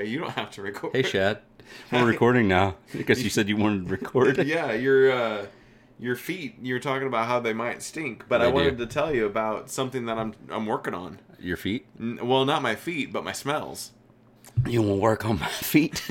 okay. You don't have to record. Hey, Shaad. We're recording now because you said you wanted to record. yeah, your uh, your feet. You were talking about how they might stink, but I They do. wanted to tell you about something that I'm I'm working on. Your feet? N- Well, not my feet, but my smells. You want to work on my feet?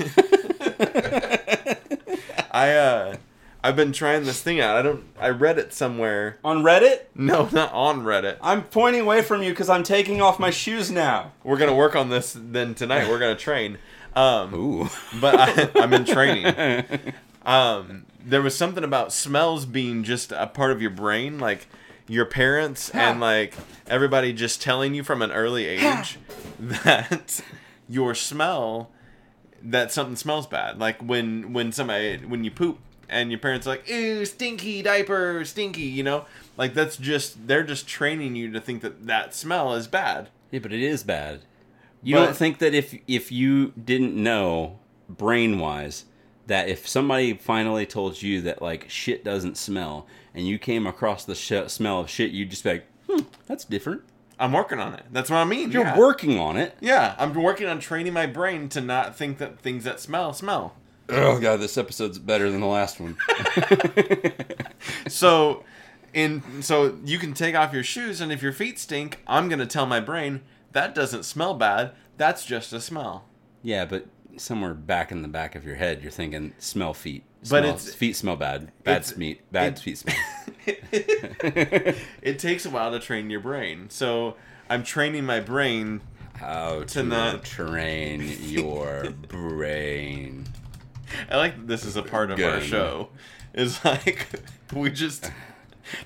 I uh, I've been trying this thing out. I don't. I read it somewhere. on Reddit? No, not on Reddit. I'm pointing away from you because I'm taking off my shoes now. We're gonna work on this then tonight. We're gonna train. Um, Ooh. but I, I'm in training. Um, there was something about smells being just a part of your brain, like your parents and like everybody just telling you from an early age that your smell that something smells bad. Like when when somebody when you poop and your parents are like, "Ew, stinky diaper, stinky," you know? Like that's just they're just training you to think that that smell is bad. Yeah, but it is bad. You But- don't think that if if you didn't know brain wise that if somebody finally told you that like shit doesn't smell and you came across the sh- smell of shit, you'd just be like, hmm, that's different. I'm working on it. That's what I mean. You're yeah. working on it. Yeah, I'm working on training my brain to not think that things that smell smell. Oh god, this episode's better than the last one. So, in so you can take off your shoes, and if your feet stink, I'm gonna tell my brain that doesn't smell bad. That's just a smell. yeah, but somewhere back in the back of your head, you're thinking smell feet. But it's- feet smell bad. Bad feet. Bad it- feet smell. it takes a while to train your brain. So I'm training my brain. How to not- train your brain. I like that this is a part of our show. Is like we just.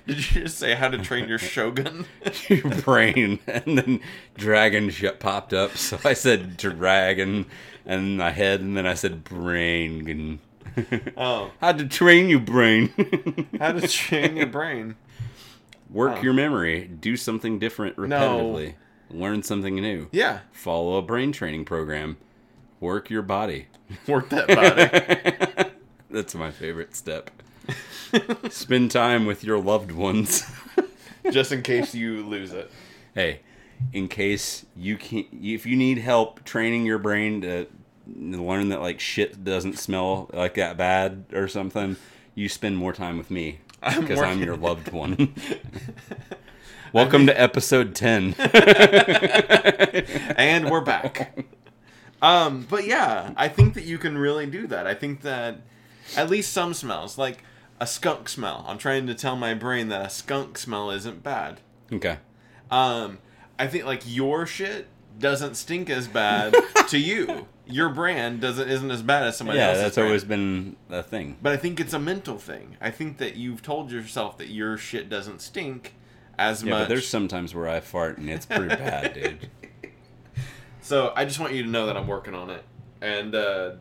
Did you just say how to train your shogun? your brain. And then dragon shit popped up. So i said dragon and my head. And then i said brain. Oh, how to train your brain? How to train your brain? work Oh. your memory. Do something different repetitively. Learn something new. Yeah, follow a brain training program. Work your body work that body. that's my favorite step spend time with your loved ones just in case you lose it. hey, in case you can't, if you need help training your brain to learn that like shit doesn't smell like that bad or something, you spend more time with me I'm because I'm, your loved one. Welcome to episode ten. and we're back. Um, but yeah, I think that you can really do that. I think that at least some smells, like a skunk smell. I'm trying to tell my brain that a skunk smell isn't bad. okay. Um, I think like your shit doesn't stink as bad to you. Your brand doesn't isn't as bad as somebody Yeah, else's. Yeah, that's brand. always been a thing. But I think it's a mental thing. I think that you've told yourself that your shit doesn't stink as Yeah, much. but there's sometimes where I fart and it's pretty bad, dude. So I just want you to know that I'm working on it, and uh,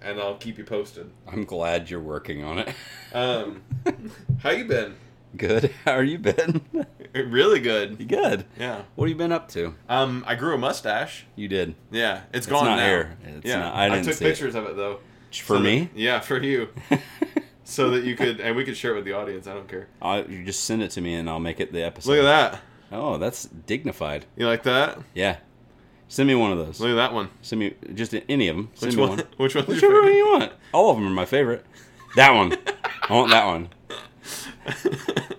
and I'll keep you posted. I'm glad you're working on it. Um, how you been? Good. How are you been? Really good. Good. Yeah. What have you been up to? Um, I grew a mustache. You did. Yeah, it's It's gone not now. hair. It's yeah, not- I didn't took see it. pictures of it though. For So that- me? yeah, for you. so that you could, and we could share it with the audience. I don't care. I, you just send it to me and I'll make it the episode. Look at that. Oh, that's dignified. You like that? Yeah. Send me one of those. Look at that one. Send me just any of them. Send Which me one? one. Which one's your Whichever one favorite? you want. All of them are my favorite. That one. I want that one.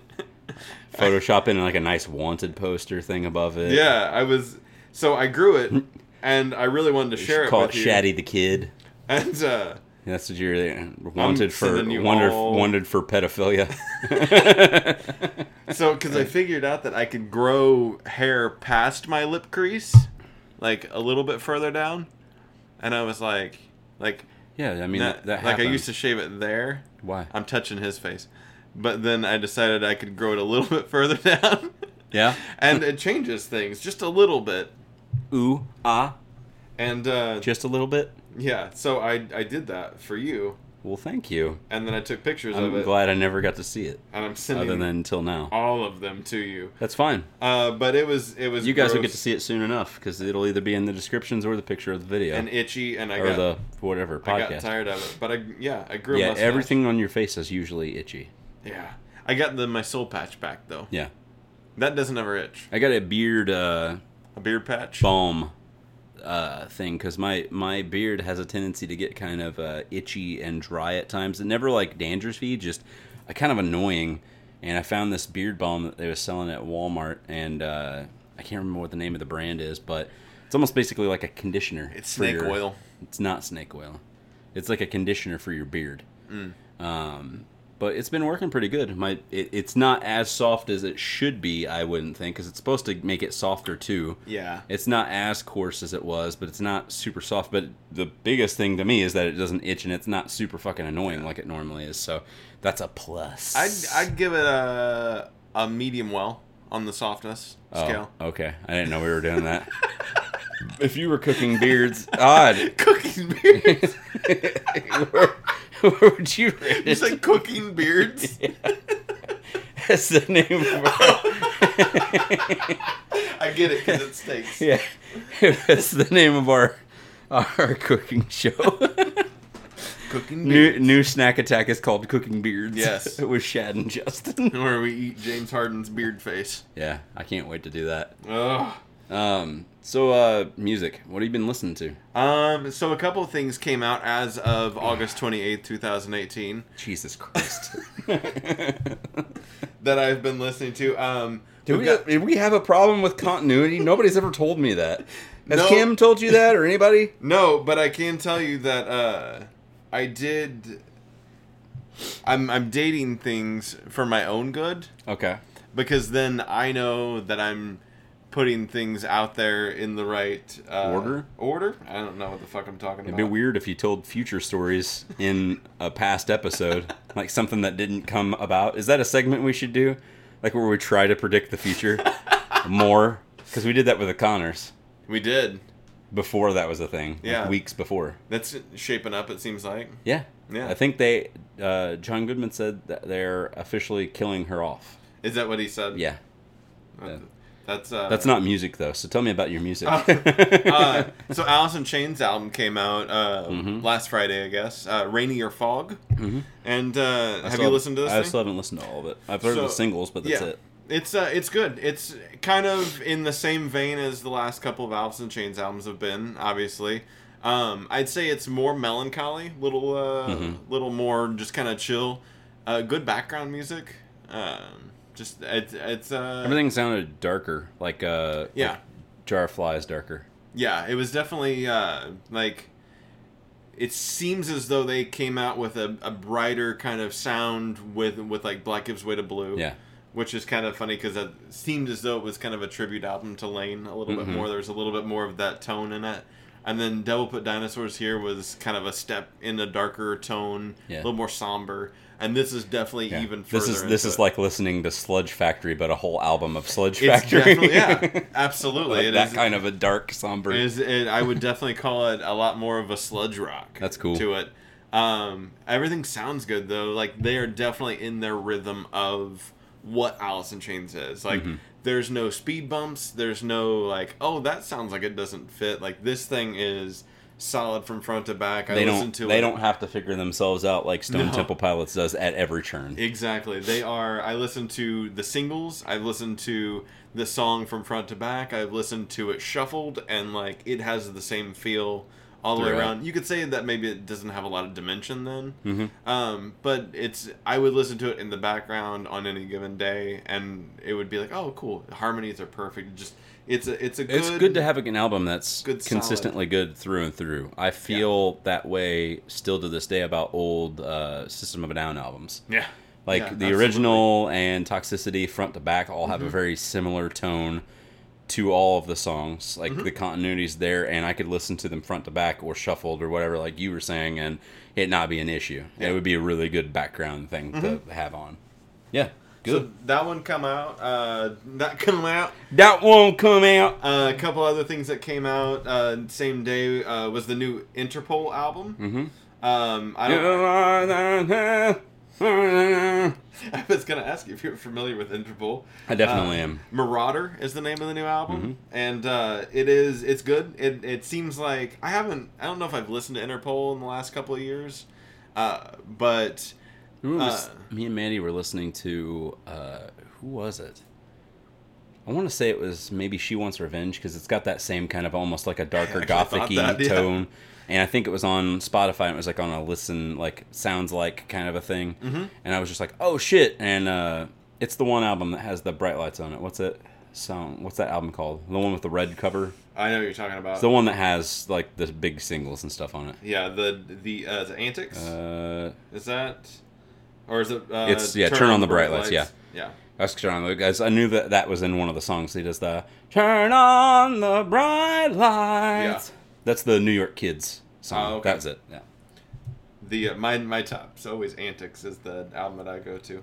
Photoshop in like a nice wanted poster thing above it. Yeah, I was. So I grew it, and I really wanted to You share it call with it you. Shaddy the Kid. And uh, That's what you're uh, wanted for. sending you Wanted, all- wanted for pedophilia. so because I figured out that I could grow hair past my lip crease, like a little bit further down, and I was like, like, yeah, I mean not- that, that like I used to shave it there. Why? I'm touching his face, but then I decided I could grow it a little bit further down, Yeah. and it changes things just a little bit. Ooh ah. And uh, Just a little bit. yeah, so I I did that for you, Well, thank you. and then I took pictures of I'm it, glad I never got to see it, and I'm sending other than until now. all of them to you. That's fine. Uh, but it was it was You guys will gross get to see it soon enough because it'll either be in the descriptions or the picture of the video and itchy, and I or got the whatever I got podcast. tired of it. But I yeah I grew a Yeah, mustache. everything on your face is usually itchy. Yeah, I got the my soul patch back though. Yeah, That doesn't ever itch. I got a beard uh, A beard patch. balm uh, thing because my my beard has a tendency to get kind of uh, itchy and dry at times. It never like dangerous dandruffy, just uh, kind of annoying. And I found this beard balm that they were selling at Walmart, and uh, I can't remember what the name of the brand is, but it's almost basically like a conditioner. It's for snake your- oil. It's not snake oil. It's like a conditioner for your beard. Mm. Um, but it's been working pretty good. My it, it's not as soft as it should be. I wouldn't think because it's supposed to make it softer too. Yeah. It's not as coarse as it was, but it's not super soft. But the biggest thing to me is that it doesn't itch and it's not super fucking annoying like it normally is. So that's a plus. I'd I'd give it a a medium well on the softness Oh, scale. okay, I didn't know we were doing that. if you were cooking beards, odd. Cooking beards. where would you rate you it? said cooking beards. That's the name of our. I get it because it stinks. yeah, that's the name of our our cooking show. Cooking new beards. new snack attack is called Cooking Beards. Yes. with Shaad and Justin. Where we eat James Harden's beard face. Yeah, I can't wait to do that. Ugh. Um, so uh, music. What have you been listening to? Um, so a couple of things came out as of August 28th, 2018 Jesus Christ. that I've been listening to. Um, Do we've got- did we have a problem with continuity? Nobody's ever told me that. Has No. Kim told you that or anybody? No, but I can tell you that uh, I did. I'm I'm dating things for my own good Okay. because then I know that I'm putting things out there in the right uh, Order? Order? I don't know what the fuck I'm talking about. It'd be weird if you told future stories in a past episode, like something that didn't come about. Is that a segment we should do? Like where we try to predict the future more? Because we did that with the Conners We did. before that was a thing. like Yeah. weeks before. That's shaping up. It seems like. Yeah. Yeah. I think they, uh, John Goodman said that they're officially killing her off. Is that what he said? Yeah. Uh, That's uh, That's not music though, so tell me about your music. uh, so Alice in Chains album came out uh, Mm-hmm. last Friday, I guess. Uh, Rainier Fog. And uh, have still you listened to this? I thing? still haven't listened to all of it. I've heard So, the singles, but that's yeah. it. It's uh, it's good. It's kind of in the same vein as the last couple of Alice in Chains albums have been. Obviously, um, I'd say it's more melancholy, little uh, Mm-hmm. little more just kind of chill. Uh, good background music. Um, just it's it's uh, Everything sounded darker, like uh, Yeah. like Jar of Flies darker. Yeah, it was definitely uh, like. It seems as though they came out with a, a brighter kind of sound with with like Black Gives Way to Blue. Yeah. which is kind of funny because it seemed as though it was kind of a tribute album to Layne a little bit more. There was a little bit more of that tone in it. And then Devil Put Dinosaurs here was kind of a step in a darker tone, Yeah. a little more somber. And this is definitely Yeah. even further. This is this is it. like listening to Sludge Factory, but a whole album of Sludge it's Factory. definitely yeah, absolutely. It that is- kind of a dark, somber. it is it, I would definitely call it a lot more of a sludge rock. That's cool. To it, um, everything sounds good though. Like they are definitely in their rhythm of what Alice in Chains is. Like Mm-hmm. there's no speed bumps. There's no like, oh, that sounds like it doesn't fit. Like this thing is solid from front to back. I they listen don't to they it. don't have to figure themselves out like Stone No. Temple Pilots does at every turn. Exactly. They are. I listen to the singles. I've listened to the song from front to back. I've listened to it shuffled, and like it has the same feel all the way around. You could say that maybe it doesn't have a lot of dimension then, Mm-hmm. um, but it's. I would listen to it in the background on any given day, and it would be like, oh, cool. Harmonies are perfect. Just it's a it's a good. It's good to have an album that's good, consistently good through and through. I feel that way still to this day about old uh, System of a Down albums. Yeah. Like Yeah, the absolutely. Mm-hmm. original and Toxicity front to back all have a very similar tone to all of the songs. Like Mm-hmm. the continuity's there, and I could listen to them front to back or shuffled or whatever, like you were saying, and it not be an issue. Yeah. Mm-hmm. It would be a really good background thing to have on. Yeah, good. So that one come out. Uh, that come out. that won't come out. Uh, a couple other things that came out uh, same day uh, was the new Interpol album. Mm-hmm. Um, I don't. I was gonna ask you if you're familiar with Interpol. I definitely Uh, am. Marauder is the name of the new album, Mm-hmm. and uh, it is it's good. It it seems like I haven't. I don't know if I've listened to Interpol in the last couple of years, uh, but was, uh, me and Mandy were listening to uh, who was it? I want to say it was maybe She Wants Revenge because it's got that same kind of almost like a darker I actually thought gothic yeah. tone. And I think it was on Spotify and it was like on a listen, like sounds like kind of a thing. Mm-hmm. And I was just like, oh shit. And uh, it's the one album that has the bright lights on it. What's it? Song. What's that album called? The one with the red cover? I know what you're talking about. It's the one that has like the big singles and stuff on it. yeah, the the uh, the antics Uh, is that, or is it? Uh, It's- yeah, Turn on the Bright Lights, yeah. yeah. That's turn on the guys. I knew that that was in one of the songs. He does the "Turn on the bright lights." Yeah. That's the New York Kids song. Oh, okay. That's it. Yeah. The uh, my my top. So always antics is the album that I go to.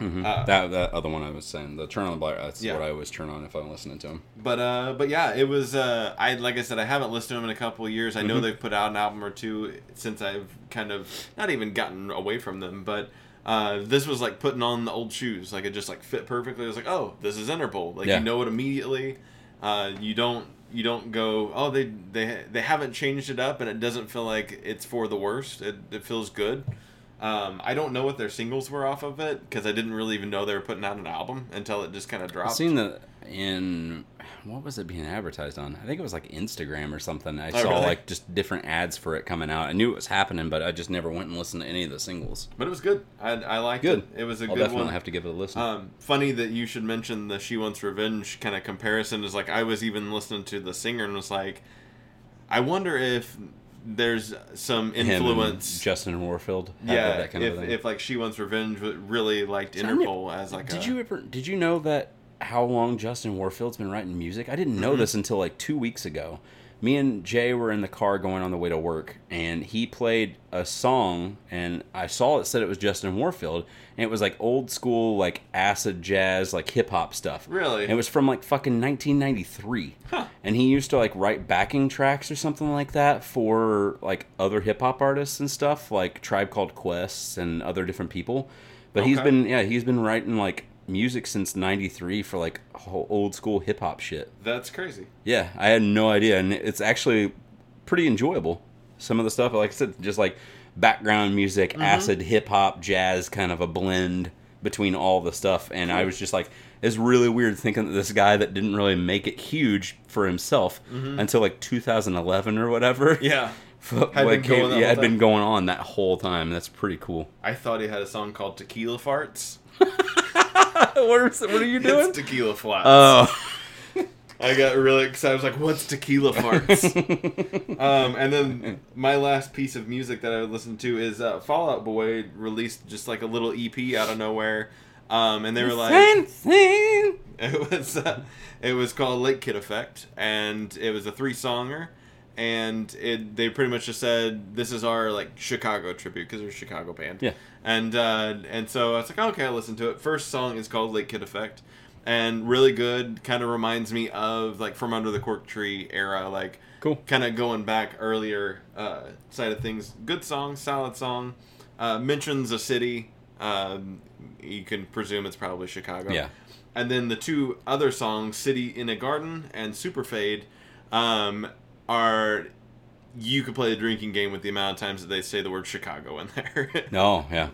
Mhm. Uh, that that other one I was saying, the "Turn on the bright lights." Yeah. what I always turn on if I'm listening to him. But uh, but yeah, it was. Uh, I like I said, I haven't listened to them in a couple of years. I know Mhm. they've put out an album or two since I've kind of not even gotten away from them. But uh, this was like putting on the old shoes. Like it just like fit perfectly. I was like, oh, this is Interpol. Like Yeah. you know it immediately. Uh, you don't you don't go, oh they they they haven't changed it up, and it doesn't feel like it's for the worst. It it feels good. Um, I don't know what their singles were off of it because I didn't really even know they were putting out an album until it just kind of I've dropped. seen the in what was it being advertised on? I think it was like Instagram or something. I Oh, saw really? like just different ads for it coming out. I knew it was happening, but I just never went and listened to any of the singles. But it was good. I, I liked Good. it. It was a I'll good definitely one. have to give it a listen. Um, funny that you should mention the "She Wants Revenge" kind of comparison. Is like I was even listening to the singer and was like, I wonder if there's some influence. Justin Warfield. yeah, that kind if, of thing. if like "She Wants Revenge" really liked So knew- Interpol as like did a, you ever did you know that how long Justin Warfield's been writing music? I didn't know Mm-hmm. this until like two weeks ago. Me and Jay were in the car going on the way to work, and he played a song, and I saw it said it was Justin Warfield, and it was like old school, like acid jazz, like hip hop stuff. Really? And it was from like fucking 1993, huh. and he used to like write backing tracks or something like that for like other hip hop artists and stuff, like Tribe Called Quest and other different people. But he's been yeah he's been writing like music since 93 for like old school hip hop shit. That's crazy. Yeah, I had no idea and it's actually pretty enjoyable. Some of the stuff like I said just like background music, Mm-hmm. acid hip hop, jazz kind of a blend between all the stuff and I was just like it's really weird thinking that this guy that didn't really make it huge for himself until like 2011 or whatever. Mm-hmm. Yeah. Had Had been going yeah, whole had been going on that whole time. That's pretty cool. I thought he had a song called "Tequila Farts." what, is, what are you doing? It's tequila flats. Oh. I got really excited. I was like, "What's tequila farts?" um, and then my last piece of music that I would listen to is uh, Fall Out Boy released just like a little EP out of nowhere, um, and they were like, it was uh, it was called Lake Kid Effect, and it was a three songer, and it they pretty much just said this is our like Chicago tribute because they're a Chicago band. Yeah. And uh, and so I was like, okay, I'll listen to it. First song is called Late Kid Effect, and really good. Kind of reminds me of like from Under the Cork Tree era, like Cool. kind of going back earlier uh, side of things. Good song, solid song. Uh, mentions a city. Um, you can presume it's probably Chicago. Yeah. And then the two other songs, "City in a Garden" and "Super Fade," um, are you could play the drinking game with the amount of times that they say the word Chicago in there. No, yeah.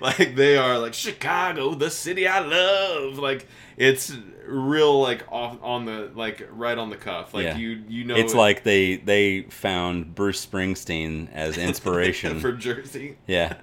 like they are like Chicago, the city I love. Like it's real like off on the like right on the cuff. Like Yeah. you you know It's it- like they they found Bruce Springsteen as inspiration. for Jersey. yeah.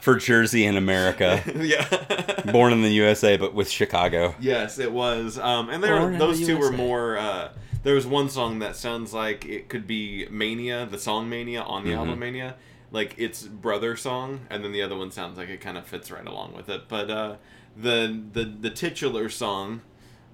For Jersey in America. yeah. Born in the USA but with Chicago. Yes, it was. Um, and Born were, those the two were more. Uh, there was one song that sounds like it could be Mania, the song Mania on the Mhm. album Mania, like its brother song, and then the other one sounds like it kind of fits right along with it. But uh, the the the titular song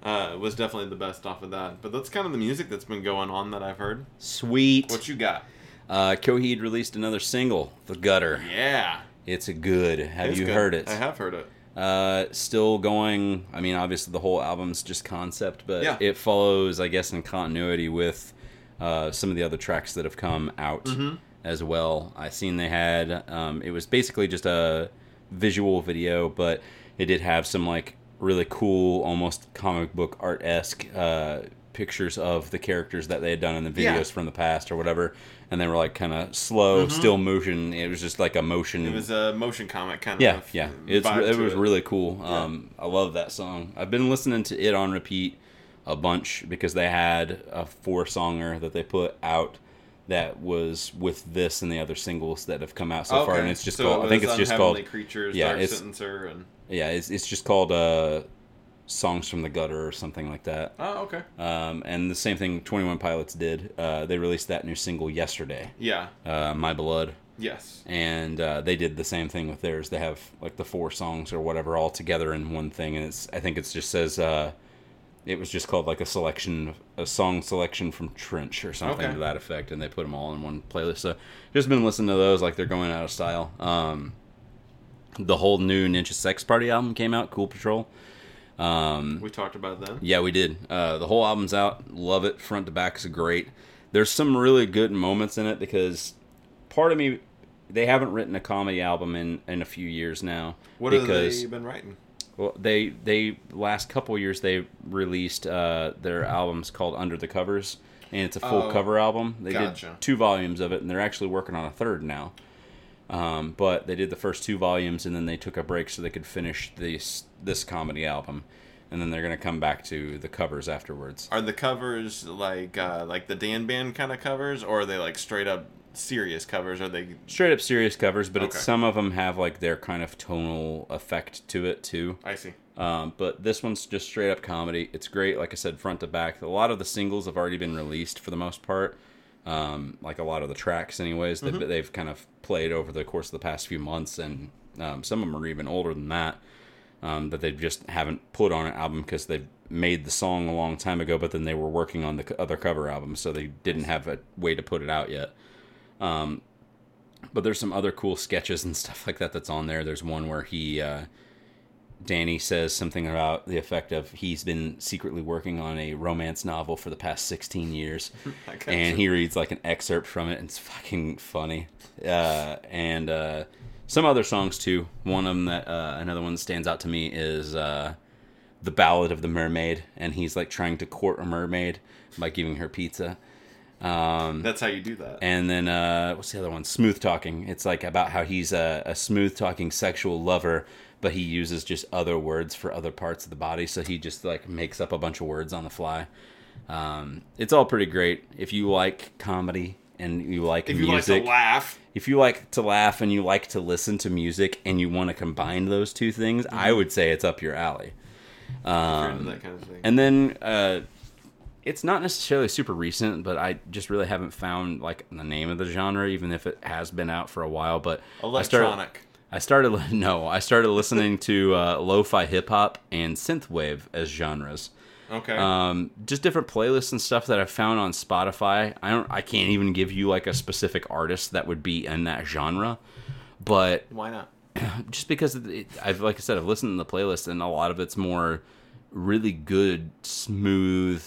uh, was definitely the best off of that. But that's kind of the music that's been going on that I've heard. Sweet. What you got? Uh Coheed released another single, The Gutter. Yeah, It's a good. Have It's you good. heard it? I have heard it. Uh, still going. I mean, obviously the whole album's just concept, but Yeah. it follows, I guess, in continuity with uh, some of the other tracks that have come out Mm-hmm. as well. I seen they had. Um, it was basically just a visual video, but it did have some like really cool, almost comic book art esque uh, pictures of the characters that they had done in the videos Yeah. from the past or whatever. And they were like kind of slow, still motion. It was just like a motion. Mm-hmm. It was a motion comic kind Yeah, of. yeah, it's vibe it was really cool. Um, I love that song. I've been listening to it on repeat a bunch because they had a four songer that they put out that was with this and the other singles that have come out so far, and it's just so called. it I think it's just called. creatures. yeah, Dark it's- Sentencer, and Yeah, it's it's just called uh, songs from the gutter or something like that. oh, okay, Um, and the same thing Twenty One Pilots did. Uh, they released that new single yesterday, yeah, uh, "My Blood." yes, and uh, they did the same thing with theirs. They have like the four songs or whatever all together in one thing, and it's I think it just says uh, it was just called like a selection, a song selection from Trench or something Okay. to that effect, and they put them all in one playlist. So just been listening to those like they're going out of style. Um, the whole new Ninja Sex Party album came out, Cool Patrol. Um, we talked about them. yeah, we did. Uh, the whole album's out. Love it. Front to back is great. There's some really good moments in it because part of me, they haven't written a comedy album in, in a few years now. What because, have they been writing? Well, they they last couple years they released uh, their albums called Under the Covers, and it's a full Oh, cover album. They gotcha. did two volumes of it, and they're actually working on a third now. Um, but they did the first two volumes, and then they took a break so they could finish this this comedy album, and then they're gonna come back to the covers afterwards. Are the covers like uh, like the Dan Band kind of covers, or are they like straight up serious covers? Are they? Straight up serious covers, but it's Okay. some of them have like their kind of tonal effect to it too. I see. Um, but this one's just straight up comedy. It's great, like I said, front to back. A lot of the singles have already been released for the most part. Um, like a lot of the tracks, anyways, that they've kind of played over the course of the past few months, and um, some of them are even older than that. Um, that they just haven't put on an album because they've made the song a long time ago, but then they were working on the other cover album, so they didn't have a way to put it out yet. Um, but there's some other cool sketches and stuff like that that's on there. There's one where he, uh, Danny says something about the effect of he's been secretly working on a romance novel for the past 16 years. And he reads like an excerpt from it, and it's fucking funny. Uh, and uh, some other songs too. One of them that uh, another one that stands out to me is uh, the Ballad of the Mermaid, and he's like trying to court a mermaid by giving her pizza. Um, That's how you do that. and then uh, what's the other one? Smooth talking. It's like about how he's a, a smooth talking sexual lover, but he uses just other words for other parts of the body. So he just like makes up a bunch of words on the fly. Um, it's all pretty great. If you like comedy and you like if you music, like to laugh, if you like to laugh and you like to listen to music and you want to combine those two things, I would say it's up your alley. if that kind of thing. And then uh, it's not necessarily super recent, but I just really haven't found like the name of the genre, even if it has been out for a while. But Electronic. I started no, I started listening to uh, lo-fi hip hop and synthwave as genres. Okay. Um, just different playlists and stuff that I found on Spotify. I don't, I can't even give you like a specific artist that would be in that genre, but Why not? just because it, I've like I said I've listened to the playlist and a lot of it's more really good smooth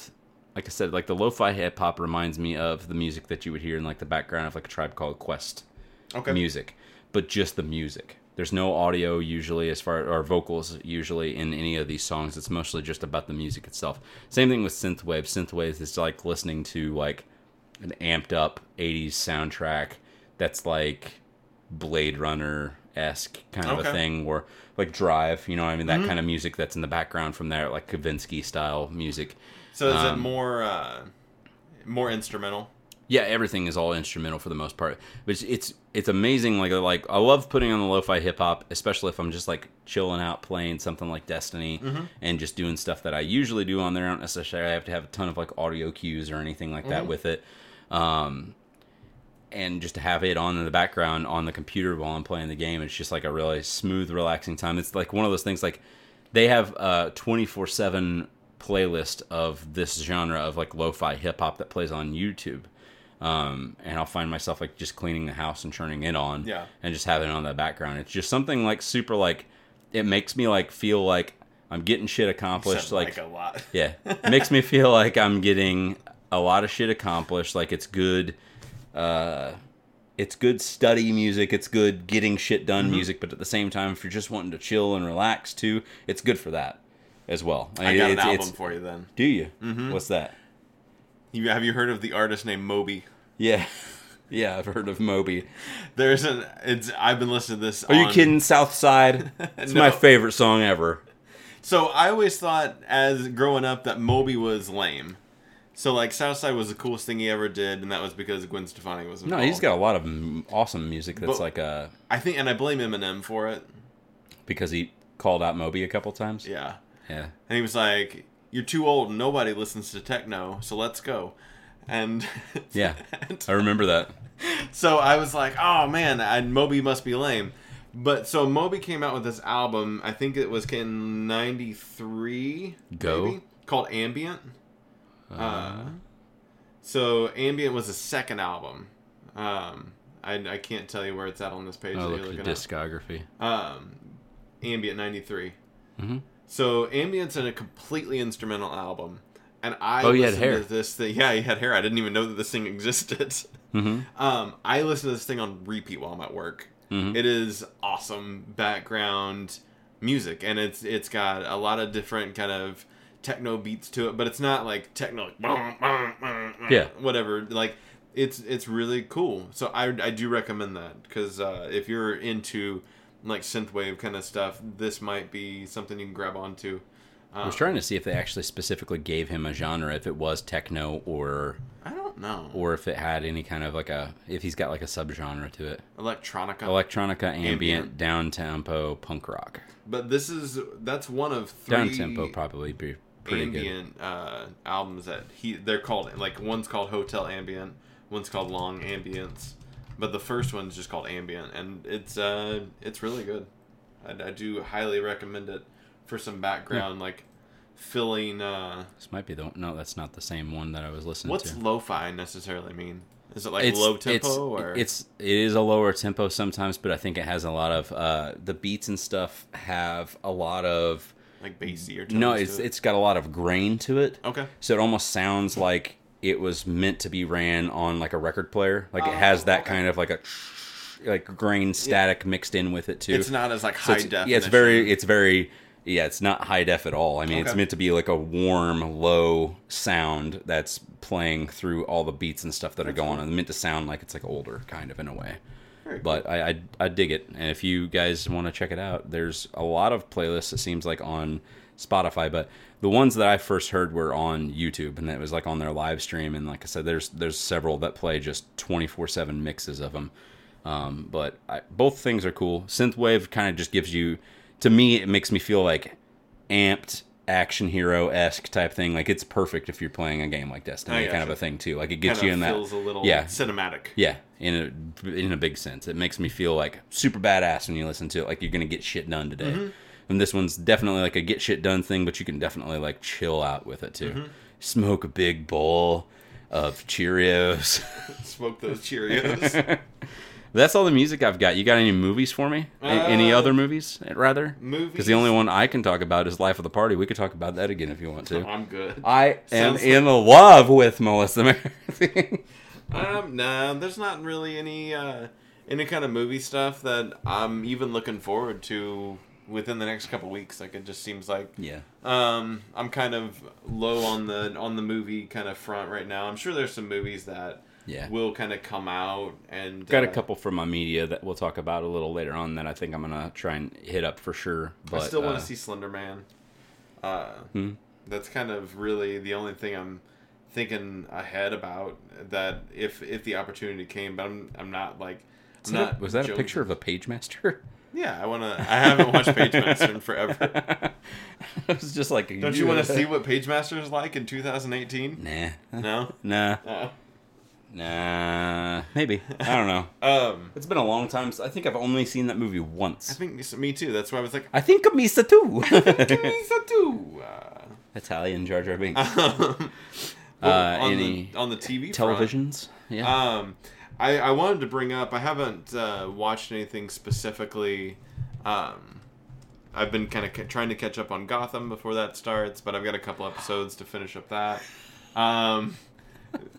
like I said like the lo-fi hip hop reminds me of the music that you would hear in like the background of like a tribe called Quest Okay. music but just the music. There's no audio usually as far or vocals usually in any of these songs. It's mostly just about the music itself. Same thing with synthwave. Synthwave is like listening to like an amped up 80s soundtrack that's like Blade Runner esque kind of a thing, or like Drive, you know, what I mean? That kind of music that's in the background from there, like Kavinsky style music. So is it Um, more uh, more instrumental? Yeah, everything is all instrumental for the most part, but it's it's, it's amazing. Like like I love putting on the lo-fi hip hop, especially if I'm just like chilling out playing something like Destiny and just doing stuff that I usually do on there. I don't necessarily have to have a ton of like audio cues or anything like that with it. Um, and just to have it on in the background on the computer while I'm playing the game, it's just like a really smooth, relaxing time. It's like one of those things like they have a 24 7 playlist of this genre of like lo-fi hip hop that plays on YouTube. Um, and I'll find myself like just cleaning the house and turning it on Yeah. and just having it on the background. It's just something like super like it makes me like feel like I'm getting shit accomplished. Like, like a lot. yeah, it makes me feel like I'm getting a lot of shit accomplished. Like it's good, uh, it's good study music. It's good getting shit done Mm-hmm. music. But at the same time, if you're just wanting to chill and relax too, it's good for that as well. I mean, got an album for you then. Do you? Mm-hmm. What's that? You, have you heard of the artist named Moby? Yeah, yeah, I've heard of Moby. There's an. It's. I've been listening to this. Are you kidding? South Side. It's my favorite song ever. So I always thought, as growing up, that Moby was lame. So like Southside was the coolest thing he ever did, and that was because Gwen Stefani was involved. No, he's got a lot of m- awesome music that's But- like uh I think, and I blame Eminem for it. because he called out Moby a couple times. Yeah, Yeah. and he was like, "You're too old. Nobody listens to techno, so let's go." And Yeah. and I remember that. so I was like, "Oh man, I, Moby must be lame." But so Moby came out with this album. I think it was in '93. Go. called Ambient. Uh, so Ambient was the second album. Um, I, I can't tell you where it's at on this page. Oh, look at discography. Um, Ambient '93. Mhm. So Ambient's in a completely instrumental album, and I Oh, he had listened hair. to this thing. Yeah, he had hair. I didn't even know that this thing existed. hmm Um, I listen to this thing on repeat while I'm at work. Mhm. It is awesome background music, and it's it's got a lot of different kind of techno beats to it, but it's not like techno, like, Yeah. whatever. Like it's it's really cool. So I I do recommend that because uh, if you're into like synthwave kind of stuff, this might be something you can grab onto. I was trying to see if they actually specifically gave him a genre, if it was techno or I don't know. or if it had any kind of like a if he's got like a subgenre to it. Electronica. Electronica, ambient, down tempo, punk rock. but this is that's one of three Down tempo probably be pretty good. ambient uh, albums that he they're called like one's called Hotel Ambient, one's called Long Ambients, but the first one's just called Ambient, and it's uh it's really good. I, I do highly recommend it for some background like filling. Uh, This might be the no, that's not the same one that I was listening what's to. What's lo-fi necessarily mean? Is it like it's low tempo it's, or it's it is a lower tempo sometimes, but I think it has a lot of uh, the beats and stuff have a lot of like bassy or no, it's it? it's got a lot of grain to it. okay. So it almost sounds like it was meant to be ran on like a record player. Like it has Oh, that okay. kind of like a like grain static mixed in with it too. It's not as like So high def. Yeah, it's very it's very yeah, it's not high def at all. I mean, it's meant to be like a warm, low sound that's playing through all the beats and stuff that are going on. It's meant to sound like it's like older, kind of in a way. Very cool. But I, I I dig it, and if you guys want to check it out, there's a lot of playlists. It seems like on Spotify, but the ones that I first heard were on YouTube, and it was like on their live stream. And like I said, there's there's several that play just 24 seven mixes of them. Um, but I, both things are cool. Synthwave kind of just gives you, to me, it makes me feel like amped action hero esque type thing. Like it's perfect if you're playing a game like Destiny, kind of a thing too. Like it gets kind you in that feels a little yeah cinematic. yeah, in a in a big sense, it makes me feel like super badass when you listen to it. Like you're gonna get shit done today. Mm-hmm. And this one's definitely like a get shit done thing, but you can definitely like chill out with it too. Mm-hmm. Smoke a big bowl of Cheerios. Smoke those Cheerios. That's all the music I've got. You got any movies for me? A- any Uh, other movies, rather? movies? Because the only one I can talk about is Life of the Party. We could talk about that again if you want to. I'm good. I am Sounds in love with Melissa McCarthy. Um, no, there's not really any uh, any kind of movie stuff that I'm even looking forward to within the next couple weeks. Like it just seems like yeah. um, I'm kind of low on the on the movie kind of front right now. I'm sure there's some movies that Yeah. will kind of come out and Got a uh, couple from my media that we'll talk about a little later on that I think I'm gonna try and hit up for sure. But I still want uh, to see Slender Man. Uh, Hmm. That's kind of really the only thing I'm thinking ahead about. That if if the opportunity came, but I'm I'm not like. was I'm that, not a, was that a picture of a Pagemaster? Yeah, I want to. I haven't watched Pagemaster in forever. it was just like. Don't you want to see what Pagemaster is like in 2018? Nah. No. Nah. Uh, Nah. Maybe. I don't know. um, It's been a long time. So I think I've only seen that movie once. I think it's- me too. That's why I was like, I think Misa too. Misa too. Uh, Italian Jar Jar Binks. um, Uh, on any the, on the TV front, Televisions. Yeah. Um, I, I wanted to bring up. I haven't uh, watched anything specifically. Um, I've been kind of ca- trying to catch up on Gotham before that starts, but I've got a couple episodes to finish up that. Um,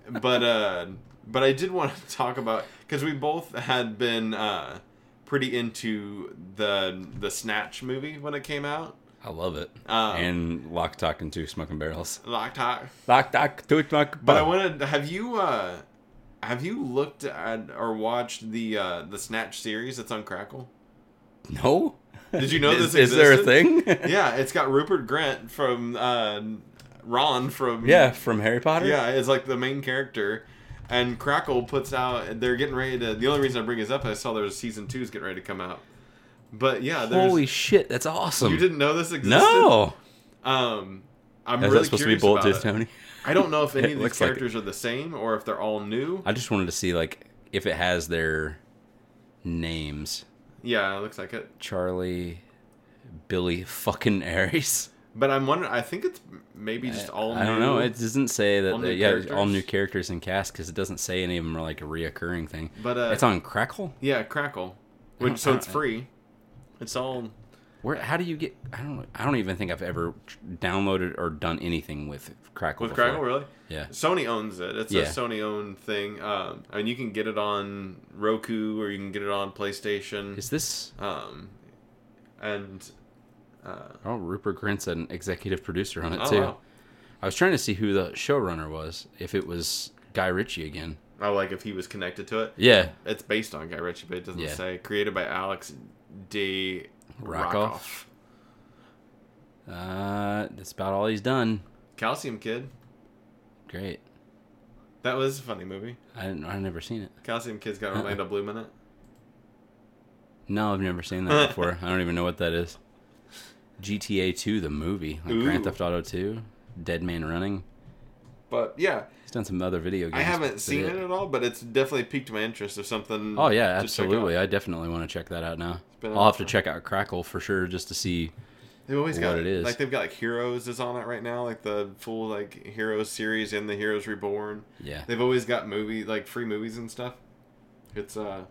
but uh, but I did want to talk about because we both had been uh, pretty into the the Snatch movie when it came out. I love it. um, and Lock, Stock, and Two Smoking Barrels. Lock Stock. Lock, Stock, Two Smoking But I wanted. Have you uh, have you looked at or watched the uh, the Snatch series that's on Crackle? No? Did you know is, this is there a thing? Yeah, it's got Rupert Grint from uh, Ron from yeah, from Harry Potter. yeah, it's like the main character. And Crackle puts out. They're getting ready to. The only reason I bring this up, I saw there's season two is getting ready to come out. But yeah, there's. Holy shit, that's awesome. you didn't know this existed? no. Um, I'm Is really that supposed to be Tooth. Tony? I don't know if any of these looks like characters are the same or if they're all new. I just wanted to see like if it has their names. Yeah, it looks like it. Charlie, Billy, fucking Aries. But I'm wondering. I think it's maybe just all. I don't new. know. It doesn't say that. all new yeah, all characters? new characters and cast because it doesn't say any of them are like a reoccurring thing. But uh, it's on Crackle. Yeah, Crackle. Which so it's free. It's all. Where? How do you get? I don't. I don't even think I've ever downloaded or done anything with Crackle. With before. Crackle, really? Yeah. Sony owns it. It's Yeah. a Sony owned thing. Um, and you can get it on Roku or you can get it on PlayStation. Is this? Um, and uh, Oh, Rupert Grint's an executive producer on it oh, too. wow. I was trying to see who the showrunner was. If it was Guy Ritchie again. oh, like if he was connected to it. Yeah. It's based on Guy Ritchie, but it doesn't Yeah. say. Created by Alex De Rakoff. Uh, that's about all he's done. Calcium Kid. Great. That was a funny movie. I didn't, I've never seen it. Calcium Kid's got Uh-uh. Orlando Bloom in it. No, I've never seen that before. I don't even know what that is. GTA 2, the movie, like Grand Theft Auto 2, Dead Man Running. But yeah, He's done some other video games. I haven't seen it at all, but it's definitely piqued my interest of something. Oh yeah, absolutely. I definitely want to check that out now. I'll have to check out Crackle for sure just to see. They've always what got it is. Like they've got like Heroes is on it right now, like the full like Heroes series and the Heroes Reborn. Yeah, They've always got movie like free movies and stuff. It's uh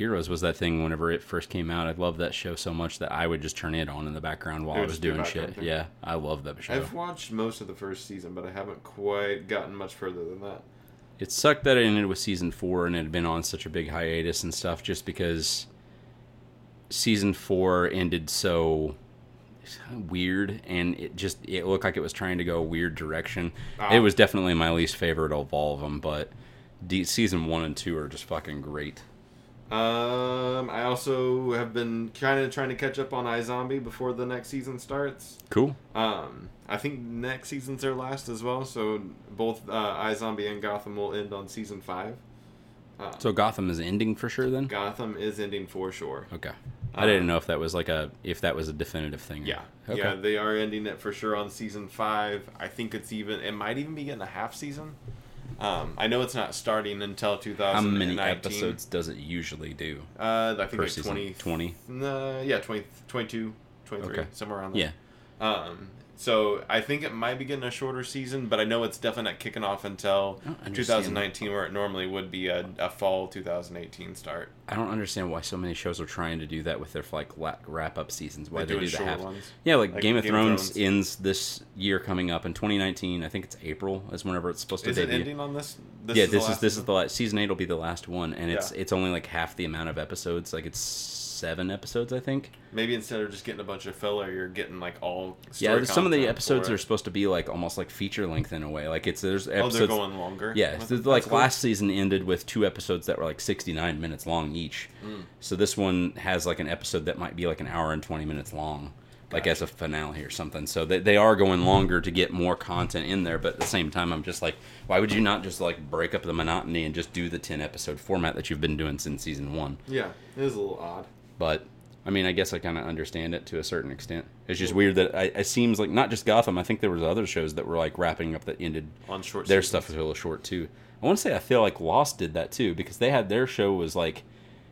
Heroes was that thing whenever it first came out. I loved that show so much that I would just turn it on in the background while I was just be a doing shit. thing. Yeah, I love that show. I've watched most of the first season, but I haven't quite gotten much further than that. It sucked that it ended with season four and it had been on such a big hiatus and stuff just because season four ended so weird and it just it looked like it was trying to go a weird direction. Ah. It was definitely my least favorite of all of them, but D- season one and two are just fucking great. Um, I also have been kind of trying to catch up on iZombie before the next season starts. Cool. Um, I think next season's their last as well, so both uh, iZombie and Gotham will end on season five. Uh, So Gotham is ending for sure then? Gotham is ending for sure. Okay. I didn't know if that was like a if that was a definitive thing. Yeah, Okay. yeah, they are ending it for sure on season five. I think it's even it might even be getting a half season. Um, I know it's not starting until 2019. How many episodes does it usually do? Uh, I think like 20, 20? Uh, yeah, 20, 22, 23, Okay. somewhere around there. Yeah. Um, so I think it might be getting a shorter season, but I know it's definitely not kicking off until I don't 2019, where it normally would be a, a fall 2018 start. I don't understand why so many shows are trying to do that with their like wrap up seasons. Why they doing do the half. ones. Yeah, like, Like Game, of, Game of Thrones Thrones. ends this year coming up in 2019. I think it's April is whenever it's supposed to Is it ending on this? this yeah, the this is this is the last season eight will be the last one, and it's it's only like half the amount of episodes. Like it's seven episodes, I think. Maybe instead of just getting a bunch of filler, you're getting like all. Yeah, some of the episodes are supposed to be like almost like feature length in a way. Like it's there's episodes. Oh, they're going longer. Yeah, so like cool. last season ended with two episodes that were like 69 minutes long each. Mm. So this one has like an episode that might be like an hour and 20 minutes long, like as a finale or something. So they, they are going longer to get more content in there, but at the same time, I'm just like, why would you not just like break up the monotony and just do the 10 episode format that you've been doing since season one? Yeah, it is a little odd. But I mean, I guess I kind of understand it to a certain extent. It's just weird that I, it seems like not just Gotham. I think there was other shows that were like wrapping up that ended On short their seasons. stuff was a little short too. I want to say I feel like Lost did that too because they had their show was like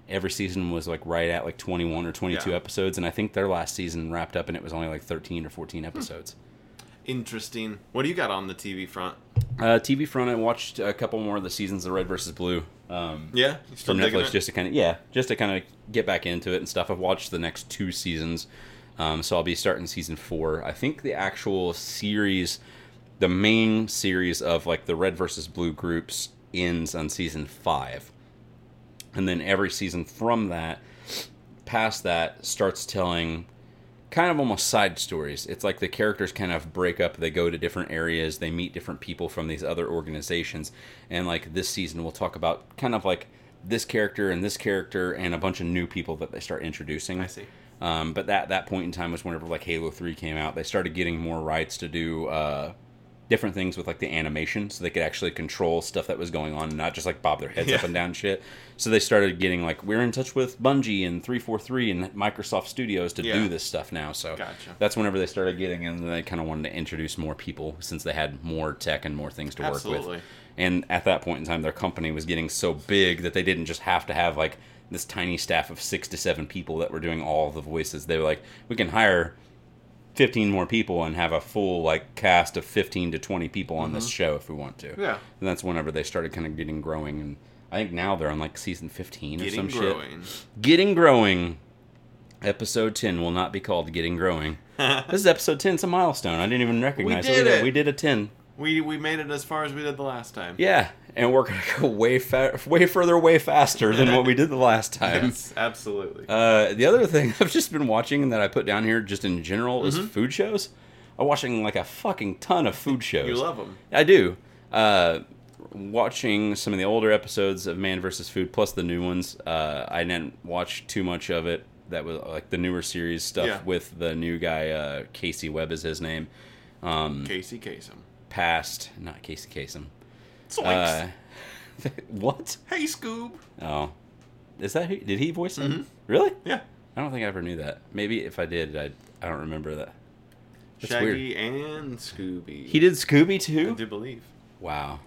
every season was like right at like 21 or 22 Yeah. episodes and I think their last season wrapped up and it was only like 13 or 14 episodes. Interesting. What do you got on the TV front? Uh, TV front I watched a couple more of the seasons of Red versus Blue. Um, Yeah, from Netflix just to kind of yeah, just to kind of get back into it and stuff. I've watched the next two seasons, um, so I'll be starting season four. I think the actual series, the main series of like the Red versus Blue groups ends on season five, and then every season from that, past that, starts telling kind of almost side stories. It's like the characters kind of break up, they go to different areas, they meet different people from these other organizations. And like this season we'll talk about kind of like this character and this character and a bunch of new people that they start introducing. I see. Um, but that that point in time was whenever like Halo Three came out, they started getting more rights to do uh, different things with like the animation, so they could actually control stuff that was going on, and not just like bob their heads up and down shit. So they started getting like we're in touch with Bungie and three four three and Microsoft Studios to Yeah. do this stuff now. So Gotcha. that's whenever they started getting, and they kind of wanted to introduce more people since they had more tech and more things to work with. And at that point in time, their company was getting so big that they didn't just have to have like this tiny staff of six to seven people that were doing all the voices. They were like, we can hire 15 more people and have a full like cast of 15 to 20 people on this show if we want to. Mm-hmm. Yeah. And that's whenever they started kind of getting growing. And I think now they're on like season 15 or Getting some growing. shit. Getting growing. Episode 10 will not be called Getting Growing. this is episode 10. It's a milestone. I didn't even recognize did it. We did a 10. We we made it as far as we did the last time. Yeah, and we're gonna go way fa- way further, way faster than what we did the last time. Yes, absolutely. Uh, the other thing I've just been watching and that I put down here, just in general, is food shows. I'm watching like a fucking ton of food shows. you love them. I do. Uh, watching some of the older episodes of Man vs. Food, plus the new ones. Uh, I didn't watch too much of it. That was like the newer series stuff Yeah. with the new guy, uh, Casey Webb is his name. Um, Casey Kasem. Past, not Casey Kasem. Zoinks. Uh, what? hey, Scoob. Oh, is that who? Did he voice him? Mhm. Really? Yeah. I don't think I ever knew that. Maybe if I did, I I don't remember that. That's Shaggy and Scooby. He did Scooby too. I do believe. Wow,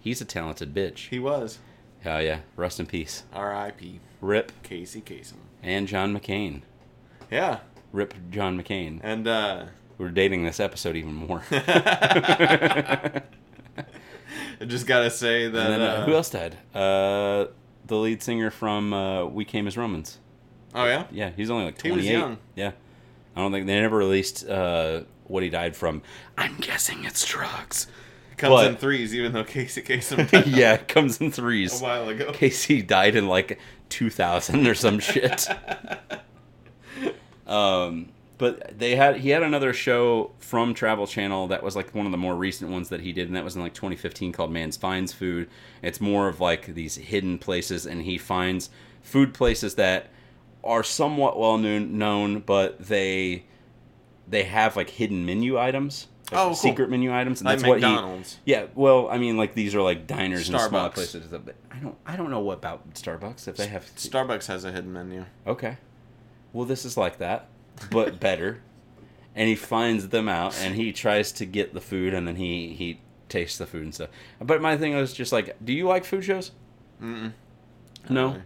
he's a talented bitch. He was. Hell yeah, rest in peace. R.I.P. Rip Casey Kasem. and John McCain. Yeah. Rip John McCain. And, uh,. We're dating this episode even more. I just gotta say that. then uh, uh, who else died? Uh, the lead singer from uh, We Came as Romans. Oh, yeah? Yeah, he's only like He was 28. young. Yeah. I don't think they never released uh, what he died from. I'm guessing it's drugs. Comes But- in threes, even though Casey Kasem yeah, it comes in threes. a while ago. Casey died in like 2000 or some shit. um, but they had he had another show from Travel Channel that was like one of the more recent ones that he did, and that was in like 2015 called Man's Finds Food. It's more of like these hidden places, and he finds food places that are somewhat well known, known but they they have like hidden menu items. like Oh, cool. secret menu items, and Like that's what he McDonald's. yeah, well, I mean, like these are like diners and small Starbucks. places. I don't, I don't know what about Starbucks if they have. Starbucks has a hidden menu. okay, well, this is like that, but better. and he finds them out, and he tries to get the food, and then he he tastes the food and stuff. But my thing was just like, do you like food shows? Mm-mm. No, really.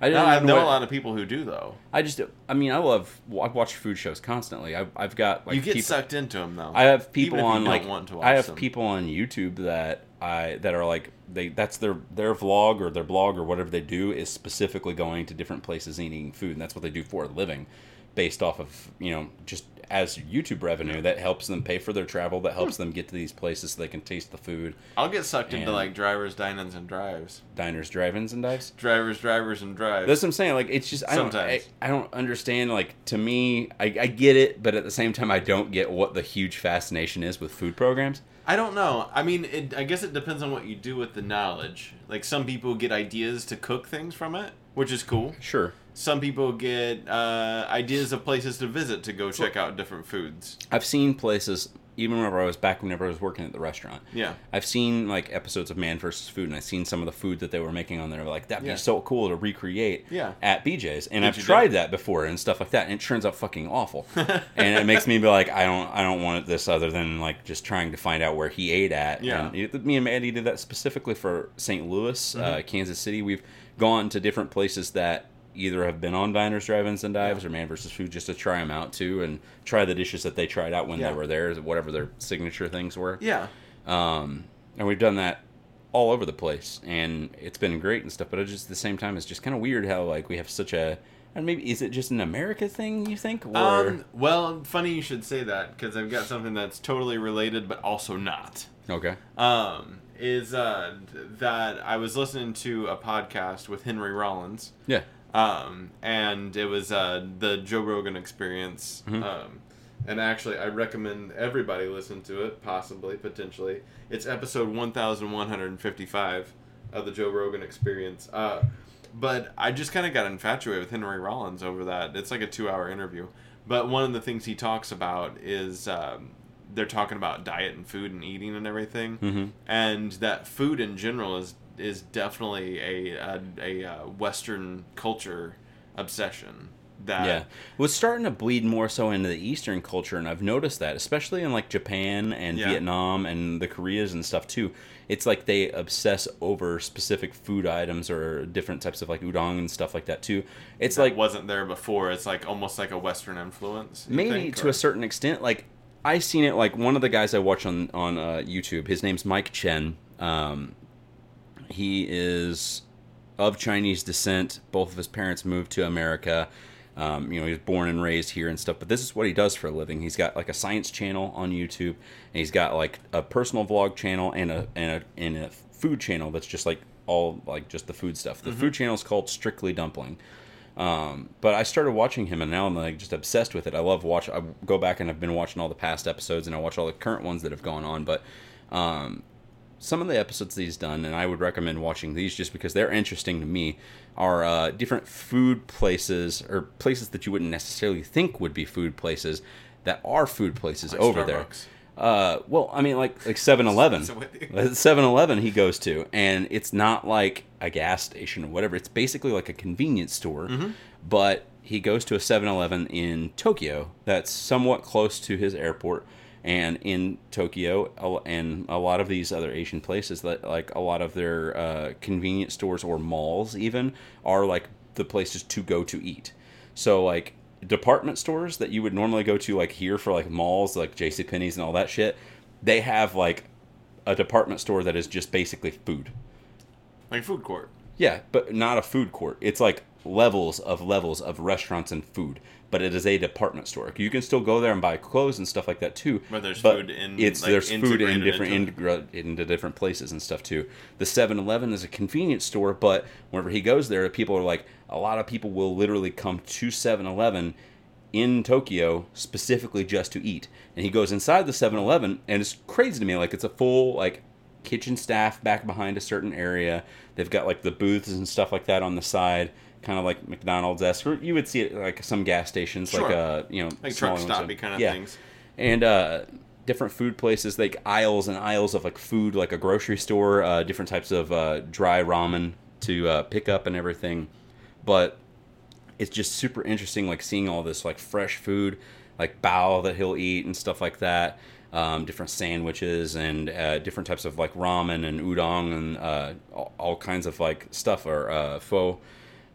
I No, I know what- a lot of people who do though. I just, I mean, I love. I watch food shows constantly. I, I've got like you get people, sucked into them though. I have people Even if you on like want to I have them. people on YouTube that I that are like they that's their their vlog or their blog or whatever they do is specifically going to different places and eating food and that's what they do for a living based off of you know just as YouTube revenue that helps them pay for their travel that helps them get to these places so they can taste the food I'll get sucked into like drivers, dine-ins, and drives. diners drive-ins and dives Drivers, drivers, and drives. that's what I'm saying like it's just I don't I, I don't understand like to me I, I get it but at the same time I don't get what the huge fascination is with food programs I don't know. I mean, it, I guess it depends on what you do with the knowledge. Like some people get ideas to cook things from it, which is cool. sure Some people get uh, ideas of places to visit to go check out different foods. I've seen places, even whenever I was back, whenever I was working at the restaurant. Yeah. I've seen like episodes of Man vs. Food, and I've seen some of the food that they were making on there. Like that'd Yeah. be so cool to recreate Yeah. at BJ's, and Did I've tried do? that before and stuff like that, and it turns out fucking awful. and it makes me be like, I don't, I don't want this other than like just trying to find out where he ate at. Yeah. And it- me and Maddie did that specifically for St. Louis, uh, Mm-hmm. Kansas City. We've gone to different places that either have been on diners, drive-ins, and dives, Yeah. or Man vs. Food just to try them out too, and try the dishes that they tried out when Yeah. they were there, whatever their signature things were. Yeah. Um, and we've done that all over the place, and it's been great and stuff. But just at the same time, it's just kind of weird how like we have such a. And maybe is it just an America thing? You think? Or Um, well, funny you should say that because I've got something that's totally related but also not. okay, Um, is uh, that I was listening to a podcast with Henry Rollins. yeah, um, and it was uh, the Joe Rogan Experience. Mhm. Um, and actually, I recommend everybody listen to it, possibly, potentially. It's episode one thousand one hundred and fifty-five. of the Joe Rogan Experience. Uh, but I just kind of got infatuated with Henry Rollins over that. It's like a two-hour interview. But one of the things he talks about is um, they're talking about diet and food and eating and everything, Mm-hmm. and that food in general is is definitely a a, a, uh Western culture obsession. That Yeah, well, it's starting to bleed more so into the Eastern culture, and I've noticed that, especially in like Japan and Yeah. Vietnam and the Koreas and stuff too. It's like they obsess over specific food items or different types of like udon and stuff like that too. It's that like wasn't there before. It's like almost like a Western influence. maybe think, to or- a certain extent like i seen it like one of the guys i watch on on uh, youtube his name's mike chen um, he is of chinese descent both of his parents moved to america um, you know he was born and raised here and stuff but this is what he does for a living he's got like a science channel on youtube and he's got like a personal vlog channel and a and a, and a food channel that's just like all like just the food stuff the food channel is called strictly dumpling um, but I started watching him, and now I'm like just obsessed with it. I love watch. I go back and I've been watching all the past episodes, and I watch all the current ones that have gone on. But um, some of the episodes that he's done, and I would recommend watching these just because they're interesting to me, are uh, different food places or places that you wouldn't necessarily think would be food places that are food places Like over there. Uh, well, I mean, like like Seven Eleven. You. 7 Eleven he goes to, and it's not like a gas station or whatever. It's basically like a convenience store, but he goes to a 7 Eleven in Tokyo that's somewhat close to his airport. And in Tokyo and a lot of these other Asian places, that like a lot of their uh, convenience stores or malls, even are like the places to go to eat. So like department stores that you would normally go to like here for like malls like JC Penney's and all that shit, they have like a department store that is just basically food. like food court. Yeah, but not a food court. It's like levels of levels of restaurants and food, but it is a department store. You can still go there and buy clothes and stuff like that too. But there's food in, it's like, there's food in different into into different places and stuff too. The 7-Eleven is a convenience store, but whenever he goes there, people are like a lot of people will literally come to 7-Eleven in Tokyo specifically just to eat. And he goes inside the 7-Eleven and it's crazy to me like it's a full like kitchen staff back behind a certain area. They've got like the booths and stuff like that on the side, kind of like McDonald's esque. Or you would see it like some gas stations, like Sure. uh, you know, Like truck stoppy kind of Yeah. things. And uh, different food places, like aisles and aisles of like food, like a grocery store. Uh, different types of uh, dry ramen to uh, pick up and everything. But it's just super interesting, like seeing all this like fresh food, like bao that he'll eat and stuff like that. Um, different sandwiches and uh, different types of like ramen and udon and uh, all, all kinds of like stuff or uh, pho,